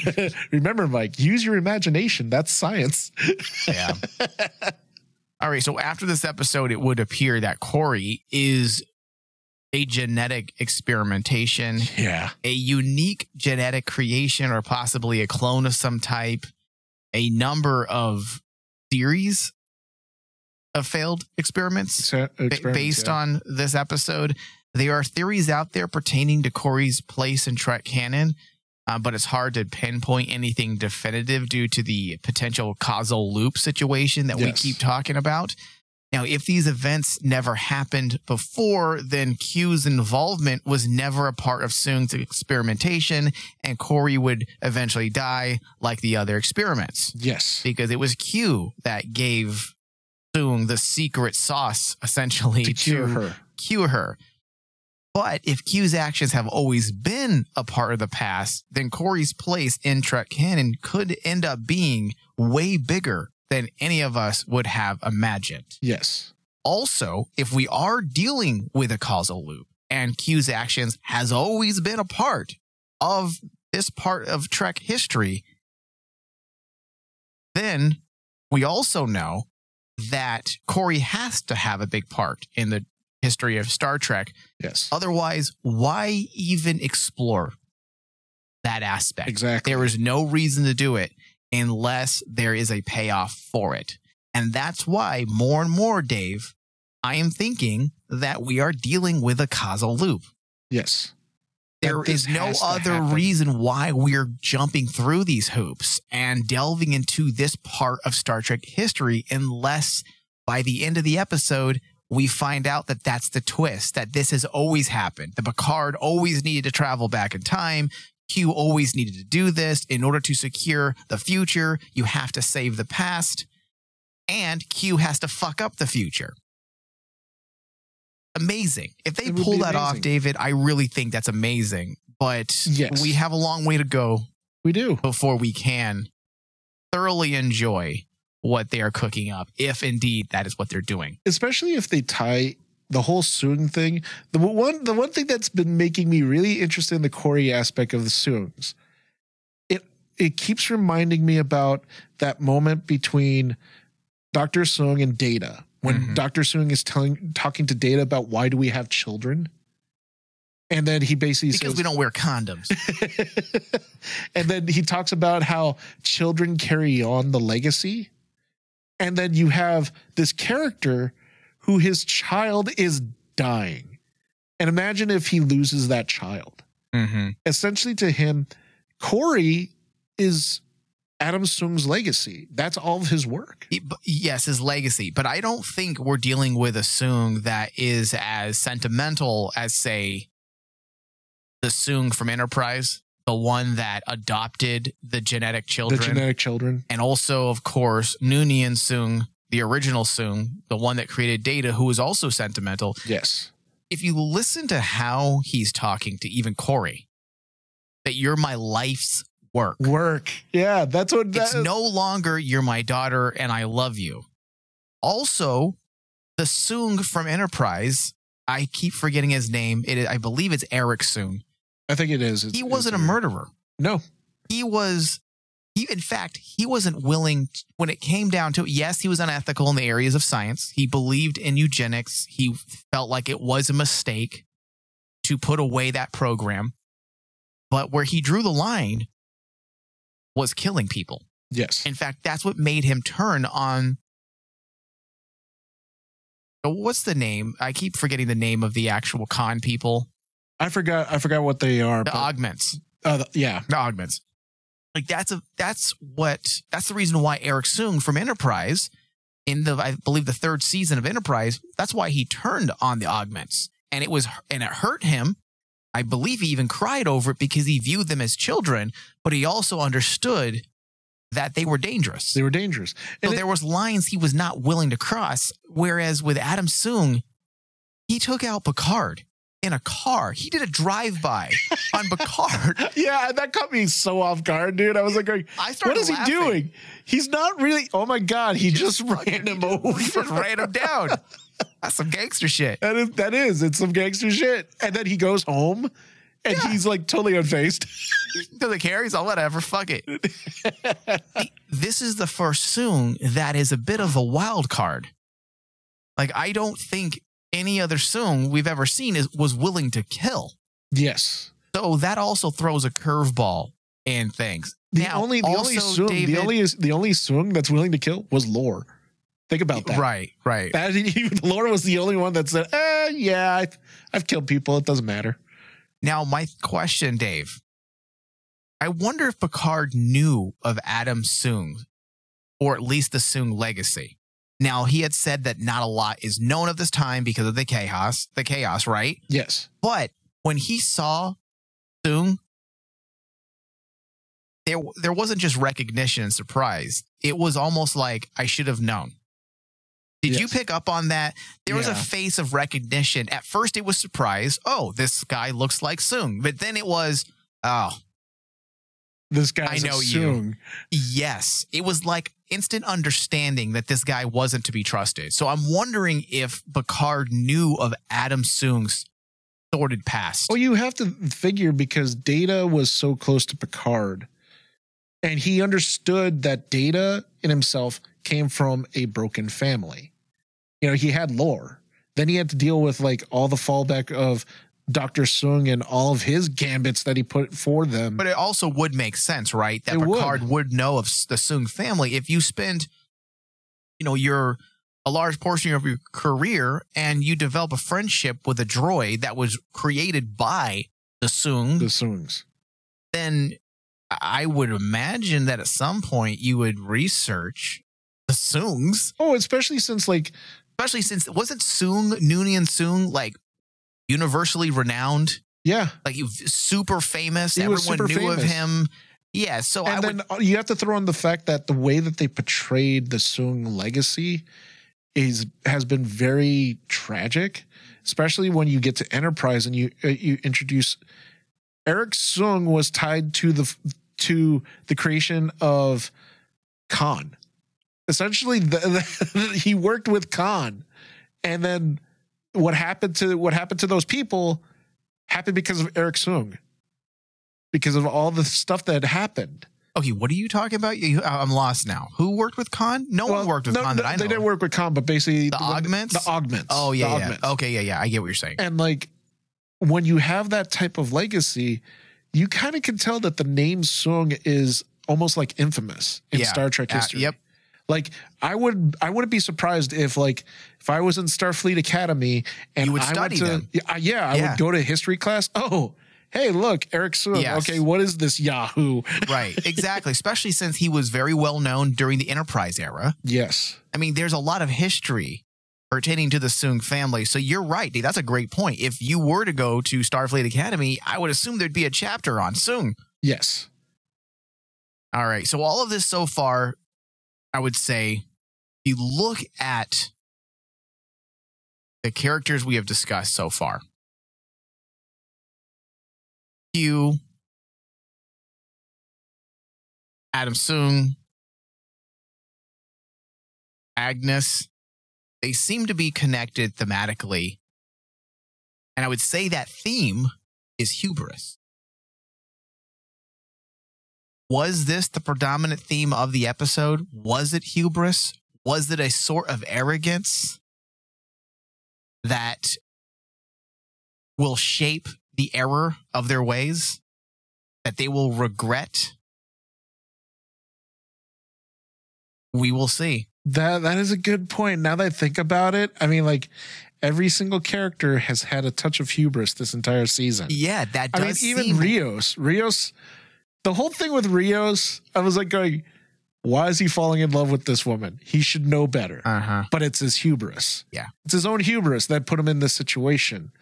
[SPEAKER 6] Remember, Mike, use your imagination. That's science.
[SPEAKER 5] Yeah. All right. So after this episode, it would appear that Kore is a genetic experimentation,
[SPEAKER 6] Yeah.
[SPEAKER 5] a unique genetic creation, or possibly a clone of some type. A number of theories of failed experiments ba- based on this episode. There are theories out there pertaining to Kore's place in Trek canon, uh, but it's hard to pinpoint anything definitive due to the potential causal loop situation that we keep talking about. Now, if these events never happened before, then Q's involvement was never a part of Soong's experimentation, and Kore would eventually die like the other experiments
[SPEAKER 6] Yes.
[SPEAKER 5] because it was Q that gave Soong the secret sauce, essentially,
[SPEAKER 6] To cure her.
[SPEAKER 5] cure her. But if Q's actions have always been a part of the past, then Kore's place in Trek canon could end up being way bigger than any of us would have imagined.
[SPEAKER 6] Yes.
[SPEAKER 5] Also, if we are dealing with a causal loop and Q's actions has always been a part of this part of Trek history, then we also know that Kore has to have a big part in the history of Star Trek.
[SPEAKER 6] Yes.
[SPEAKER 5] Otherwise, why even explore that aspect?
[SPEAKER 6] Exactly.
[SPEAKER 5] There is no reason to do it unless there is a payoff for it. And that's why more and more, Dave, I am thinking that we are dealing with a causal loop.
[SPEAKER 6] Yes.
[SPEAKER 5] There is no other reason why we're jumping through these hoops and delving into this part of Star Trek history unless by the end of the episode, we find out that that's the twist, that this has always happened. The Picard always needed to travel back in time. Q always needed to do this in order to secure the future. You have to save the past, and Q has to fuck up the future. Amazing. If they pull that off. David, I really think that's amazing. But
[SPEAKER 6] Yes.
[SPEAKER 5] we have a long way to go
[SPEAKER 6] We do.
[SPEAKER 5] before we can thoroughly enjoy what they are cooking up, if indeed that is what they're doing.
[SPEAKER 6] especially if they tie the whole Soong thing. The one the one thing that's been making me really interested in the Kore aspect of the Soongs, it it keeps reminding me about that moment between Dr. Soong and Data when
[SPEAKER 5] Mhm.
[SPEAKER 6] Dr. Soong is telling talking to Data about why do we have children. And then he basically
[SPEAKER 5] Because
[SPEAKER 6] says,
[SPEAKER 5] we don't wear condoms.
[SPEAKER 6] and then he talks about how children carry on the legacy. And then you have this character who his child is dying. And imagine if he loses that child.
[SPEAKER 5] mm-hmm.
[SPEAKER 6] Essentially, to him, Kore is Adam Soong's legacy. That's all of his work.
[SPEAKER 5] Yes, his legacy. But I don't think we're dealing with a Soong that is as sentimental as, say, the Soong from Enterprise, the one that adopted the genetic children.
[SPEAKER 6] The genetic children.
[SPEAKER 5] and also, of course, Noonien Soong, the original Soong, the one that created Data, who was also sentimental.
[SPEAKER 6] Yes.
[SPEAKER 5] If you listen to how he's talking to even Kore, that you're my life's work.
[SPEAKER 6] Work. Yeah, that's what
[SPEAKER 5] It's
[SPEAKER 6] that,
[SPEAKER 5] no longer you're my daughter and I love you. Also, the Soong from Enterprise, I keep forgetting his name. It, I believe it's Eric Soong.
[SPEAKER 6] I think it is. It's-
[SPEAKER 5] He wasn't a murderer.
[SPEAKER 6] No.
[SPEAKER 5] he was he in fact he wasn't willing when it came down to it yes he was unethical in the areas of science he believed in eugenics he felt like it was a mistake to put away that program but where he drew the line was killing people
[SPEAKER 6] Yes.
[SPEAKER 5] in fact that's what made him turn on what's the name i keep forgetting the name of the actual con people
[SPEAKER 6] I forgot. I forgot what they are.
[SPEAKER 5] the
[SPEAKER 6] but-
[SPEAKER 5] augments
[SPEAKER 6] uh, the- yeah.
[SPEAKER 5] the augments. Like that's a that's what that's the reason why Eric Soong from Enterprise in the I believe the third season of Enterprise, that's why he turned on the augments. And it was and it hurt him. I believe he even cried over it because he viewed them as children, but he also understood that they were dangerous.
[SPEAKER 6] They were dangerous. And
[SPEAKER 5] so
[SPEAKER 6] it-
[SPEAKER 5] there was lines he was not willing to cross. Whereas with Adam Soong, he took out Picard in a car. He did a drive-by on Picard.
[SPEAKER 6] yeah, that caught me so off guard, dude. I was like, going,
[SPEAKER 5] I started
[SPEAKER 6] what is
[SPEAKER 5] laughing.
[SPEAKER 6] he doing? He's not really. Oh my god, he just, ran him over.
[SPEAKER 5] He just ran him down. That's some gangster shit.
[SPEAKER 6] That is that is. It's some gangster shit. And then he goes home, and he's like totally unfazed.
[SPEAKER 5] Doesn't care. He's all whatever. Fuck it. this is the first Soong that is a bit of a wild card. Like I don't think any other Soong we've ever seen is was willing to kill.
[SPEAKER 6] yes.
[SPEAKER 5] So that also throws a curveball in things.
[SPEAKER 6] The
[SPEAKER 5] Now,
[SPEAKER 6] only the only Soong,
[SPEAKER 5] David-
[SPEAKER 6] the only the only Soong that's willing to kill was Lore. Think about that.
[SPEAKER 5] Right, right.
[SPEAKER 6] That even Lore was the only one that said, eh, yeah, I've, I've killed people. It doesn't matter.
[SPEAKER 5] Now, my question, Dave. I wonder if Picard knew of Adam Soong, or at least the Soong legacy. Now, he had said that not a lot is known of this time because of the chaos, the chaos, right?
[SPEAKER 6] Yes.
[SPEAKER 5] But when he saw Soong, there there wasn't just recognition and surprise. It was almost like I should have known. Did you pick up on that? There was a face of recognition. At first, it was surprise. Oh, this guy looks like Soong. But then it was, oh,
[SPEAKER 6] This guy.
[SPEAKER 5] I know you.
[SPEAKER 6] Soong.
[SPEAKER 5] yes. It was like instant understanding that this guy wasn't to be trusted. So I'm wondering if Picard knew of Adam Soong's sordid past.
[SPEAKER 6] Well, you have to figure because Data was so close to Picard, and he understood that Data in himself came from a broken family. You know, he had lore. Then he had to deal with like all the fallback of Dr. Soong and all of his gambits that he put for them.
[SPEAKER 5] But it also would make sense, right? That
[SPEAKER 6] It would.
[SPEAKER 5] Picard would. know of the Soong family if you spend, you know, your a large portion of your career and you develop a friendship with a droid that was created by the Soong,
[SPEAKER 6] the Soongs.
[SPEAKER 5] then I would imagine that at some point you would research the Soongs,
[SPEAKER 6] Oh, especially since like
[SPEAKER 5] especially since wasn't Soong Noonien Soong like universally renowned,
[SPEAKER 6] yeah,
[SPEAKER 5] like super famous.
[SPEAKER 6] He
[SPEAKER 5] Everyone
[SPEAKER 6] super
[SPEAKER 5] knew of him. Yeah, so
[SPEAKER 6] and
[SPEAKER 5] would
[SPEAKER 6] then uh, you have to throw in the fact that the way that they portrayed the Soong legacy is has been very tragic, especially when you get to Enterprise and you uh, you introduce Eric Soong was tied to the to the creation of Khan. Essentially, the, the, he worked with Khan, and then what happened to what happened to those people happened because of Eric Soong, because of all the stuff that happened.
[SPEAKER 5] Okay, what are you talking about? You, I'm lost now. Who worked with Khan? No one worked with
[SPEAKER 6] no,
[SPEAKER 5] Khan that I know.
[SPEAKER 6] They didn't work with Khan, but basically
[SPEAKER 5] The augments?
[SPEAKER 6] The augments.
[SPEAKER 5] Oh yeah,
[SPEAKER 6] the
[SPEAKER 5] yeah.
[SPEAKER 6] augments.
[SPEAKER 5] Okay, yeah, yeah. I get what you're saying.
[SPEAKER 6] And like when you have that type of legacy, you kind of can tell that the name Soong is almost like infamous in
[SPEAKER 5] Yeah.
[SPEAKER 6] Star Trek
[SPEAKER 5] Uh,
[SPEAKER 6] history.
[SPEAKER 5] yep.
[SPEAKER 6] Like I would, I wouldn't be surprised if, like, if I was in Starfleet Academy and
[SPEAKER 5] You would
[SPEAKER 6] I went to,
[SPEAKER 5] them.
[SPEAKER 6] yeah, I- yeah, I
[SPEAKER 5] Yeah.
[SPEAKER 6] would go to history class. Oh, hey, look, Eric Soong.
[SPEAKER 5] Yes.
[SPEAKER 6] Okay, what is this Yahoo?
[SPEAKER 5] right, exactly. Especially since he was very well known during the Enterprise era.
[SPEAKER 6] yes,
[SPEAKER 5] I mean, there's a lot of history pertaining to the Soong family. So you're right, Dave. That's a great point. If you were to go to Starfleet Academy, I would assume there'd be a chapter on Soong.
[SPEAKER 6] yes,
[SPEAKER 5] All right. So all of this so far, I would say, if you look at the characters we have discussed so far. Q, Adam Soong, Agnes, they seem to be connected thematically. And I would say that theme is hubris. Was this the predominant theme of the episode? Was it hubris? Was it a sort of arrogance that will shape the error of their ways? That they will regret? We will see.
[SPEAKER 6] that that is a good point. Now that I think about it, I mean, like every single character has had a touch of hubris this entire season.
[SPEAKER 5] Yeah, that
[SPEAKER 6] I
[SPEAKER 5] does
[SPEAKER 6] mean, even
[SPEAKER 5] seem
[SPEAKER 6] Rios, Rios, the whole thing with Rios, I was like going, why is he falling in love with this woman? He should know better.
[SPEAKER 5] Uh-huh.
[SPEAKER 6] But it's his hubris.
[SPEAKER 5] Yeah.
[SPEAKER 6] It's his own hubris that put him in this situation.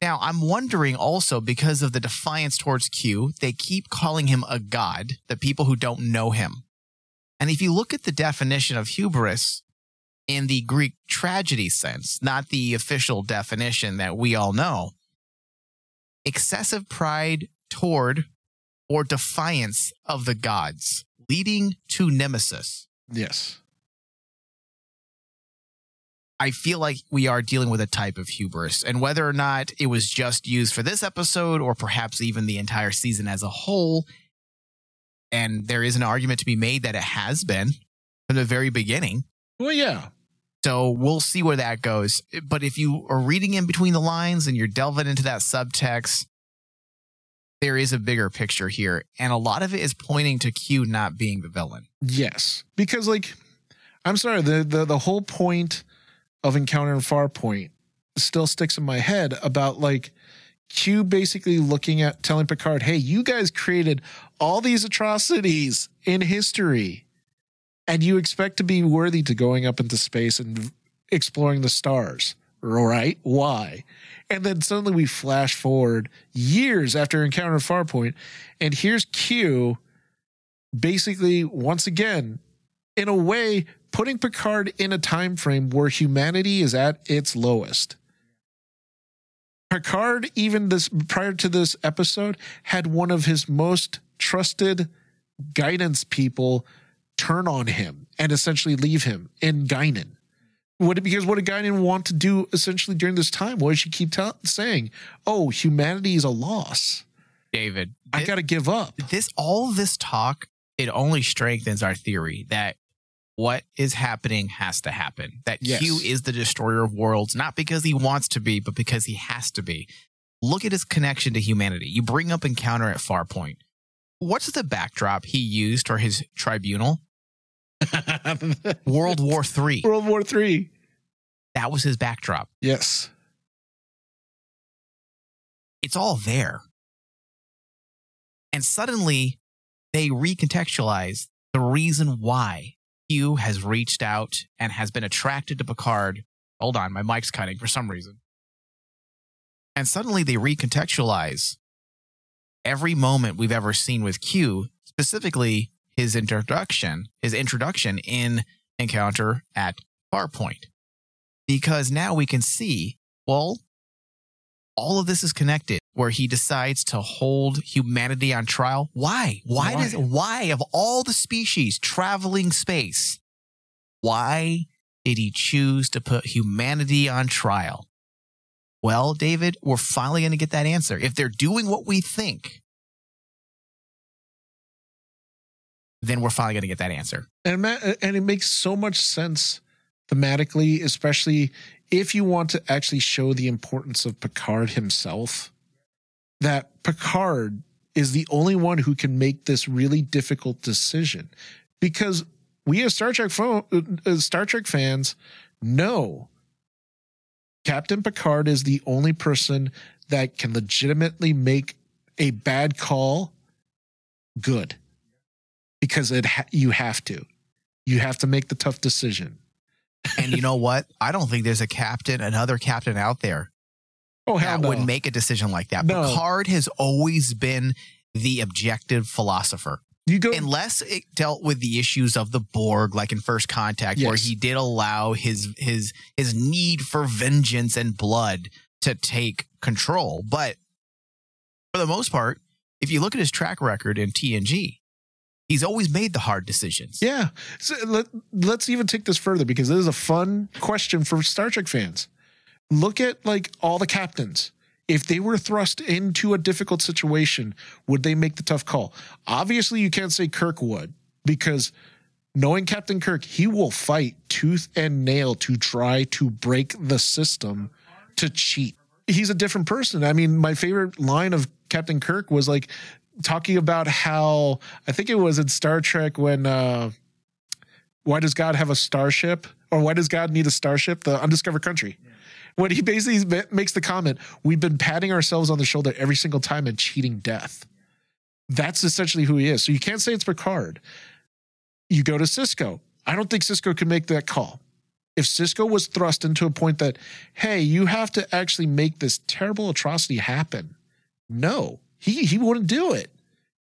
[SPEAKER 5] Now, I'm wondering also because of the defiance towards Q, they keep calling him a god, the people who don't know him. And if you look at the definition of hubris in the Greek tragedy sense, not the official definition that we all know, excessive pride toward or defiance of the gods, leading to nemesis.
[SPEAKER 6] Yes.
[SPEAKER 5] I feel like we are dealing with a type of hubris, and whether or not it was just used for this episode or perhaps even the entire season as a whole, and there is an argument to be made that it has been from the very beginning.
[SPEAKER 6] Well, yeah.
[SPEAKER 5] So we'll see where that goes. But if you are reading in between the lines and you're delving into that subtext, there is a bigger picture here. And a lot of it is pointing to Q not being the villain.
[SPEAKER 6] Yes. Because like I'm sorry, the the, the whole point of Encounter and Farpoint still sticks in my head about like Q basically looking at telling Picard, hey, you guys created all these atrocities in history. And you expect to be worthy to going up into space and exploring the stars. Right? Why? And then suddenly we flash forward years after Encounter Farpoint, and here's Q basically once again in a way putting Picard in a time frame where humanity is at its lowest. Picard, even this prior to this episode, had one of his most trusted guidance people turn on him and essentially leave him in Guinan. What because what a guy did Guinan want to do essentially during this time? What did she keep saying? Oh, humanity is a loss.
[SPEAKER 5] David,
[SPEAKER 6] I got to give up.
[SPEAKER 5] this all this talk it only strengthens our theory that what is happening has to happen. That
[SPEAKER 6] Yes.
[SPEAKER 5] Q is the destroyer of worlds, not because he wants to be, but because he has to be. Look at his connection to humanity. You bring up Encounter at Farpoint. What's the backdrop he used for his tribunal? World War Three.
[SPEAKER 6] World War Three.
[SPEAKER 5] That was his backdrop.
[SPEAKER 6] Yes.
[SPEAKER 5] It's all there. And suddenly they recontextualize the reason why Q has reached out and has been attracted to Picard. Hold on, my mic's cutting for some reason. And suddenly they recontextualize every moment we've ever seen with Q, specifically his introduction, his introduction in Encounter at Farpoint. Because now we can see, well, all of this is connected where he decides to hold humanity on trial. Why? Why,
[SPEAKER 6] Why?
[SPEAKER 5] does why of all the species traveling space, why did he choose to put humanity on trial? Well, David, we're finally going to get that answer. If they're doing what we think, then we're finally going to get that answer.
[SPEAKER 6] and and it makes so much sense thematically, especially if you want to actually show the importance of Picard himself. That Picard is the only one who can make this really difficult decision, because we as Star Trek fo- uh, Star Trek fans know Captain Picard is the only person that can legitimately make a bad call good because it ha- you have to. You have to make the tough decision.
[SPEAKER 5] And you know what? I don't think there's a captain, another captain out there
[SPEAKER 6] Oh
[SPEAKER 5] that
[SPEAKER 6] no!
[SPEAKER 5] would make a decision like that.
[SPEAKER 6] No.
[SPEAKER 5] Picard has always been the objective philosopher.
[SPEAKER 6] you go
[SPEAKER 5] Unless it dealt with the issues of the Borg, like in First Contact, where he did allow his his his need for vengeance and blood to take control. But for the most part, if you look at his track record in TNG, he's always made the hard decisions.
[SPEAKER 6] Yeah. So let, let's even take this further because this is a fun question for Star Trek fans. Look at like all the captains. If they were thrust into a difficult situation, would they make the tough call? Obviously, you can't say Kirk would because knowing Captain Kirk, he will fight tooth and nail to try to break the system to cheat. He's a different person. I mean, my favorite line of Captain Kirk was like talking about how I think it was in Star Trek when uh why does God have a starship or why does God need a starship? The undiscovered country. When he basically makes the comment, we've been patting ourselves on the shoulder every single time and cheating death. That's essentially who he is. So you can't say it's Picard. You go to Sisko. I don't think Sisko can make that call. If Sisko was thrust into a point that, hey, you have to actually make this terrible atrocity happen, no, he he wouldn't do it.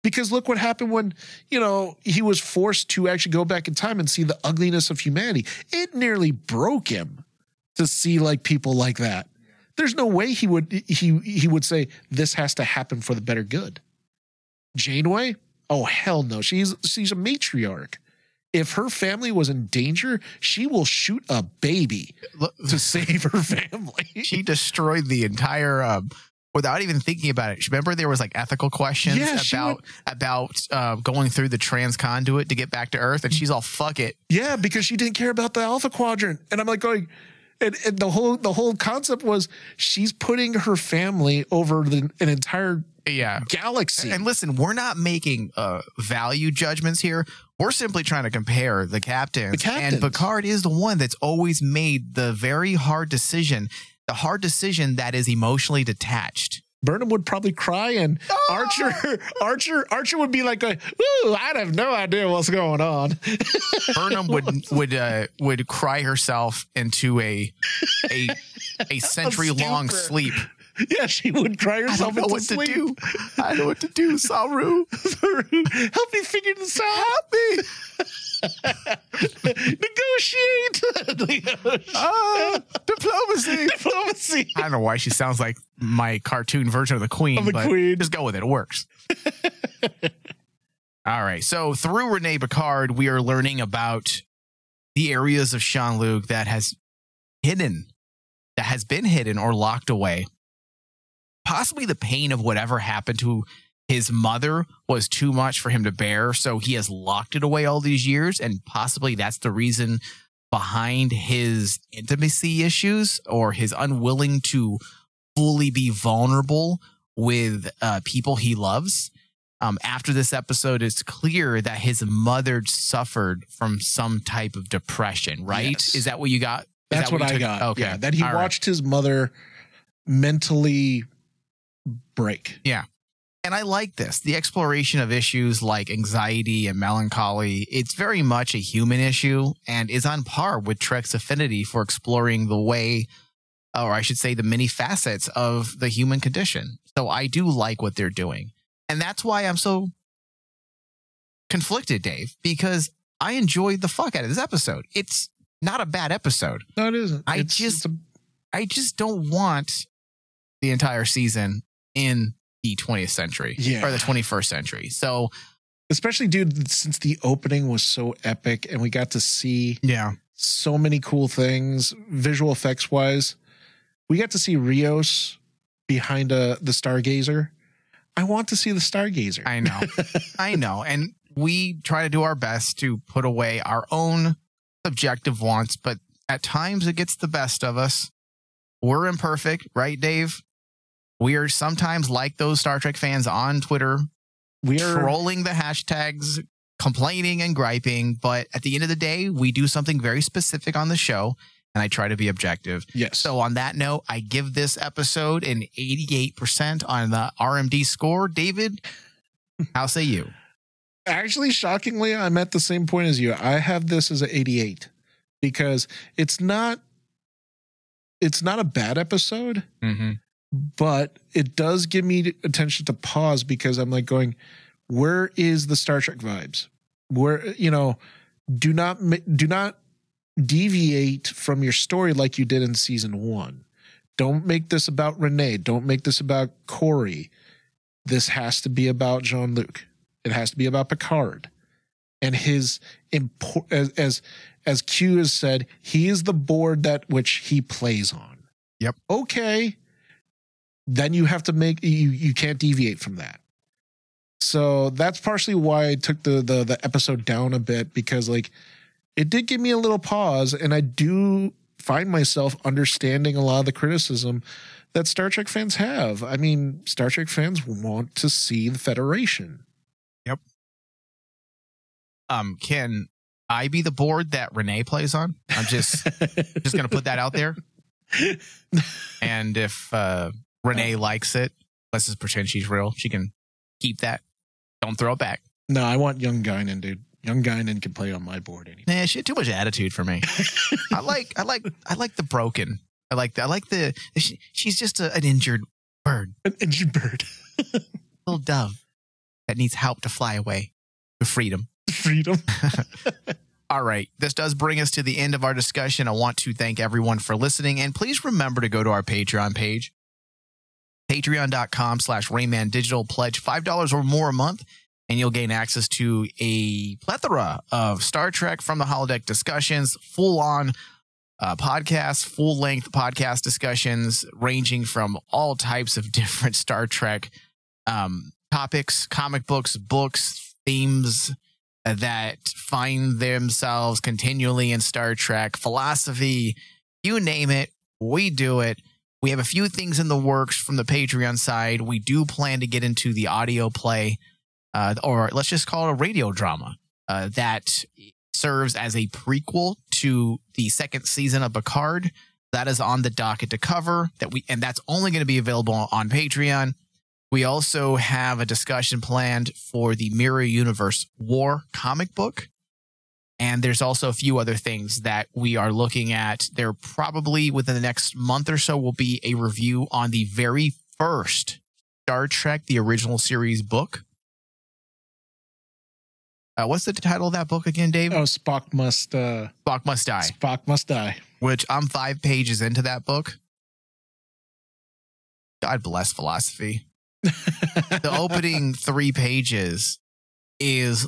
[SPEAKER 6] Because look what happened when, you know, he was forced to actually go back in time and see the ugliness of humanity. It nearly broke him to see like people like that. There's no way he would he he would say this has to happen for the better good. Janeway? Oh hell no. She's she's a matriarch. If her family was in danger, she will shoot a baby to save her family.
[SPEAKER 5] she destroyed the entire um, without even thinking about it. Remember, there was like ethical questions
[SPEAKER 6] Yeah,
[SPEAKER 5] about about uh, going through the trans conduit to get back to Earth, and she's all "fuck it."
[SPEAKER 6] Yeah, because she didn't care about the Alpha Quadrant, and I'm like going, and, and the whole the whole concept was she's putting her family over the, an entire
[SPEAKER 5] Yeah.
[SPEAKER 6] galaxy.
[SPEAKER 5] And listen, we're not making uh, value judgments here. We're simply trying to compare the captains.
[SPEAKER 6] The captains.
[SPEAKER 5] And Picard is the one that's always made the very hard decision, the hard decision that is emotionally detached.
[SPEAKER 6] Burnham would probably cry, and Archer, Archer, Archer would be like, a, "Ooh, I have no idea what's going on."
[SPEAKER 5] Burnham would would uh, would cry herself into a a a century long sleep.
[SPEAKER 6] yeah, she would cry
[SPEAKER 5] I
[SPEAKER 6] herself
[SPEAKER 5] don't know what
[SPEAKER 6] sleep.
[SPEAKER 5] to do. I know what to do, Saru.
[SPEAKER 6] Help me figure this out.
[SPEAKER 5] Help me.
[SPEAKER 6] Negotiate.
[SPEAKER 5] Ah, diplomacy.
[SPEAKER 6] Diplomacy.
[SPEAKER 5] I don't know why she sounds like my cartoon version of the Queen,
[SPEAKER 6] the
[SPEAKER 5] but
[SPEAKER 6] Queen.
[SPEAKER 5] just go with it. It works. All right. So through Renee Picard, we are learning about the areas of Jean-Luc that has hidden, that has been hidden or locked away. Possibly the pain of whatever happened to his mother was too much for him to bear. So he has locked it away all these years. And possibly that's the reason behind his intimacy issues or his unwilling to fully be vulnerable with uh, people he loves. Um, after this episode, it's clear that his mother suffered from some type of depression, right?
[SPEAKER 6] Yes.
[SPEAKER 5] Is that what you got? Is
[SPEAKER 6] That's
[SPEAKER 5] that
[SPEAKER 6] what,
[SPEAKER 5] you
[SPEAKER 6] I
[SPEAKER 5] took?
[SPEAKER 6] got.
[SPEAKER 5] Okay.
[SPEAKER 6] Yeah, that he
[SPEAKER 5] All right.
[SPEAKER 6] watched his mother mentally break.
[SPEAKER 5] And I like this. The exploration of issues like anxiety and melancholy, it's very much a human issue and is on par with Trek's affinity for exploring the way, or I should say, the many facets of the human condition. So I do like what they're doing. And that's why I'm so conflicted, Dave, because I enjoyed the fuck out of this episode. It's not a bad episode.
[SPEAKER 6] No, it isn't.
[SPEAKER 5] I
[SPEAKER 6] It's-
[SPEAKER 5] just-
[SPEAKER 6] it's a-
[SPEAKER 5] I just don't want the entire season in the 20th century
[SPEAKER 6] Yeah.
[SPEAKER 5] or the 21st century. So,
[SPEAKER 6] especially dude, since the opening was so epic and we got to see
[SPEAKER 5] yeah.
[SPEAKER 6] so many cool things visual effects wise. We got to see Rios behind uh, the Stargazer. I want to see the Stargazer.
[SPEAKER 5] I know. I know. And we try to do our best to put away our own subjective wants, but at times it gets the best of us. We're imperfect, right, Dave? We are sometimes like those Star Trek fans on Twitter,
[SPEAKER 6] we are
[SPEAKER 5] trolling the hashtags, complaining and griping. But at the end of the day, we do something very specific on the show, and I try to be objective.
[SPEAKER 6] yes.
[SPEAKER 5] So on that note, I give this episode an 88% on the RMD score. David, how say you?
[SPEAKER 6] actually shockingly i'm at the same point as you i have this as an 88 because it's not it's not a bad episode
[SPEAKER 5] Mm-hmm.
[SPEAKER 6] But it does give me attention to pause because i'm like going where is the star trek vibes? Where you know do not do not deviate from your story like you did in season one. Don't make this about renee. Don't make this about kore. This has to be about jean-luc. It has to be about picard. And his impor- as as as q has said he is the board that which he plays on.
[SPEAKER 5] Yep.
[SPEAKER 6] okay then you have to make you you can't deviate from that so that's partially why i took the the, the episode down a bit because like it did give me a little pause and i do find myself understanding a lot of the criticism that star trek fans have i mean star trek fans want to see the federation Yep.
[SPEAKER 5] Um, can I be the board that Renee plays on? I'm just just gonna put that out there. And if uh, Renee likes it, let's just pretend she's real. She can keep that. Don't throw it back.
[SPEAKER 6] no i want young guinan dude young guinan can play on my board anyway
[SPEAKER 5] Nah, she had too much attitude for me. I like, I like, I like the broken. I like, the, I like the. She, she's just a, an injured bird,
[SPEAKER 6] an injured bird
[SPEAKER 5] little dove that needs help to fly away to freedom.
[SPEAKER 6] freedom
[SPEAKER 5] All right. This does bring us to the end of our discussion. I want to thank everyone for listening. And please remember to go to our Patreon page, patreon.com slash Rayman Digital. Pledge $5 or more a month, and you'll gain access to a plethora of Star Trek from the holodeck discussions, full on uh, podcasts, full length podcast discussions, ranging from all types of different Star Trek um, topics, comic books, books, themes, that find themselves continually in Star Trek, philosophy, you name it, we do it. We have a few things in the works from the Patreon side. We do plan to get into the audio play, uh, or let's just call it a radio drama uh, that serves as a prequel to the second season of Picard. That is on the docket to cover. That we and that's only going to be available on Patreon. We also have a discussion planned for the Mirror Universe War comic book. And there's also a few other things that we are looking at. There probably within the next month or so will be a review on the very first Star Trek, the original series book. Uh, what's the title of that book again, Dave?
[SPEAKER 6] Oh, Spock must uh
[SPEAKER 5] Spock Must Die,
[SPEAKER 6] Spock must die.
[SPEAKER 5] which I'm five pages into that book. God bless philosophy. The opening three pages is,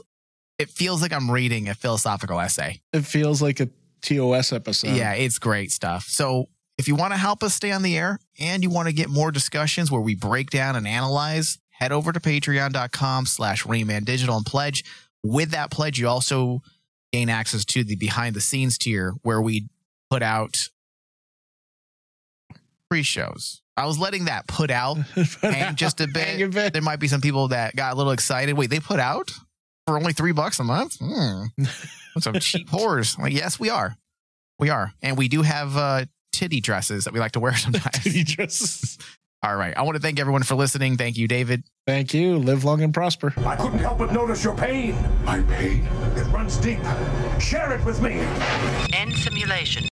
[SPEAKER 5] it feels like I'm reading a philosophical essay.
[SPEAKER 6] It feels like a TOS episode.
[SPEAKER 5] Yeah, it's great stuff. So if you want to help us stay on the air and you want to get more discussions where we break down and analyze, head over to patreon.com slash Rayman Digital and pledge. With that pledge, you also gain access to the behind the scenes tier where we put out pre-shows. I was letting that put out hang just a bit.
[SPEAKER 6] A bit.
[SPEAKER 5] There might be some people that got a little excited. Wait, they put out for only three bucks a month? Hmm. That's some cheap whores. Like, yes, we are. We are. And we do have uh, titty dresses that we like to wear sometimes.
[SPEAKER 6] He just-
[SPEAKER 5] All right. I want to thank everyone for listening. Thank you, David.
[SPEAKER 6] Thank you. Live long and prosper.
[SPEAKER 2] I couldn't help but notice your pain.
[SPEAKER 1] My pain.
[SPEAKER 2] It runs deep. Share it with me.
[SPEAKER 4] End simulation.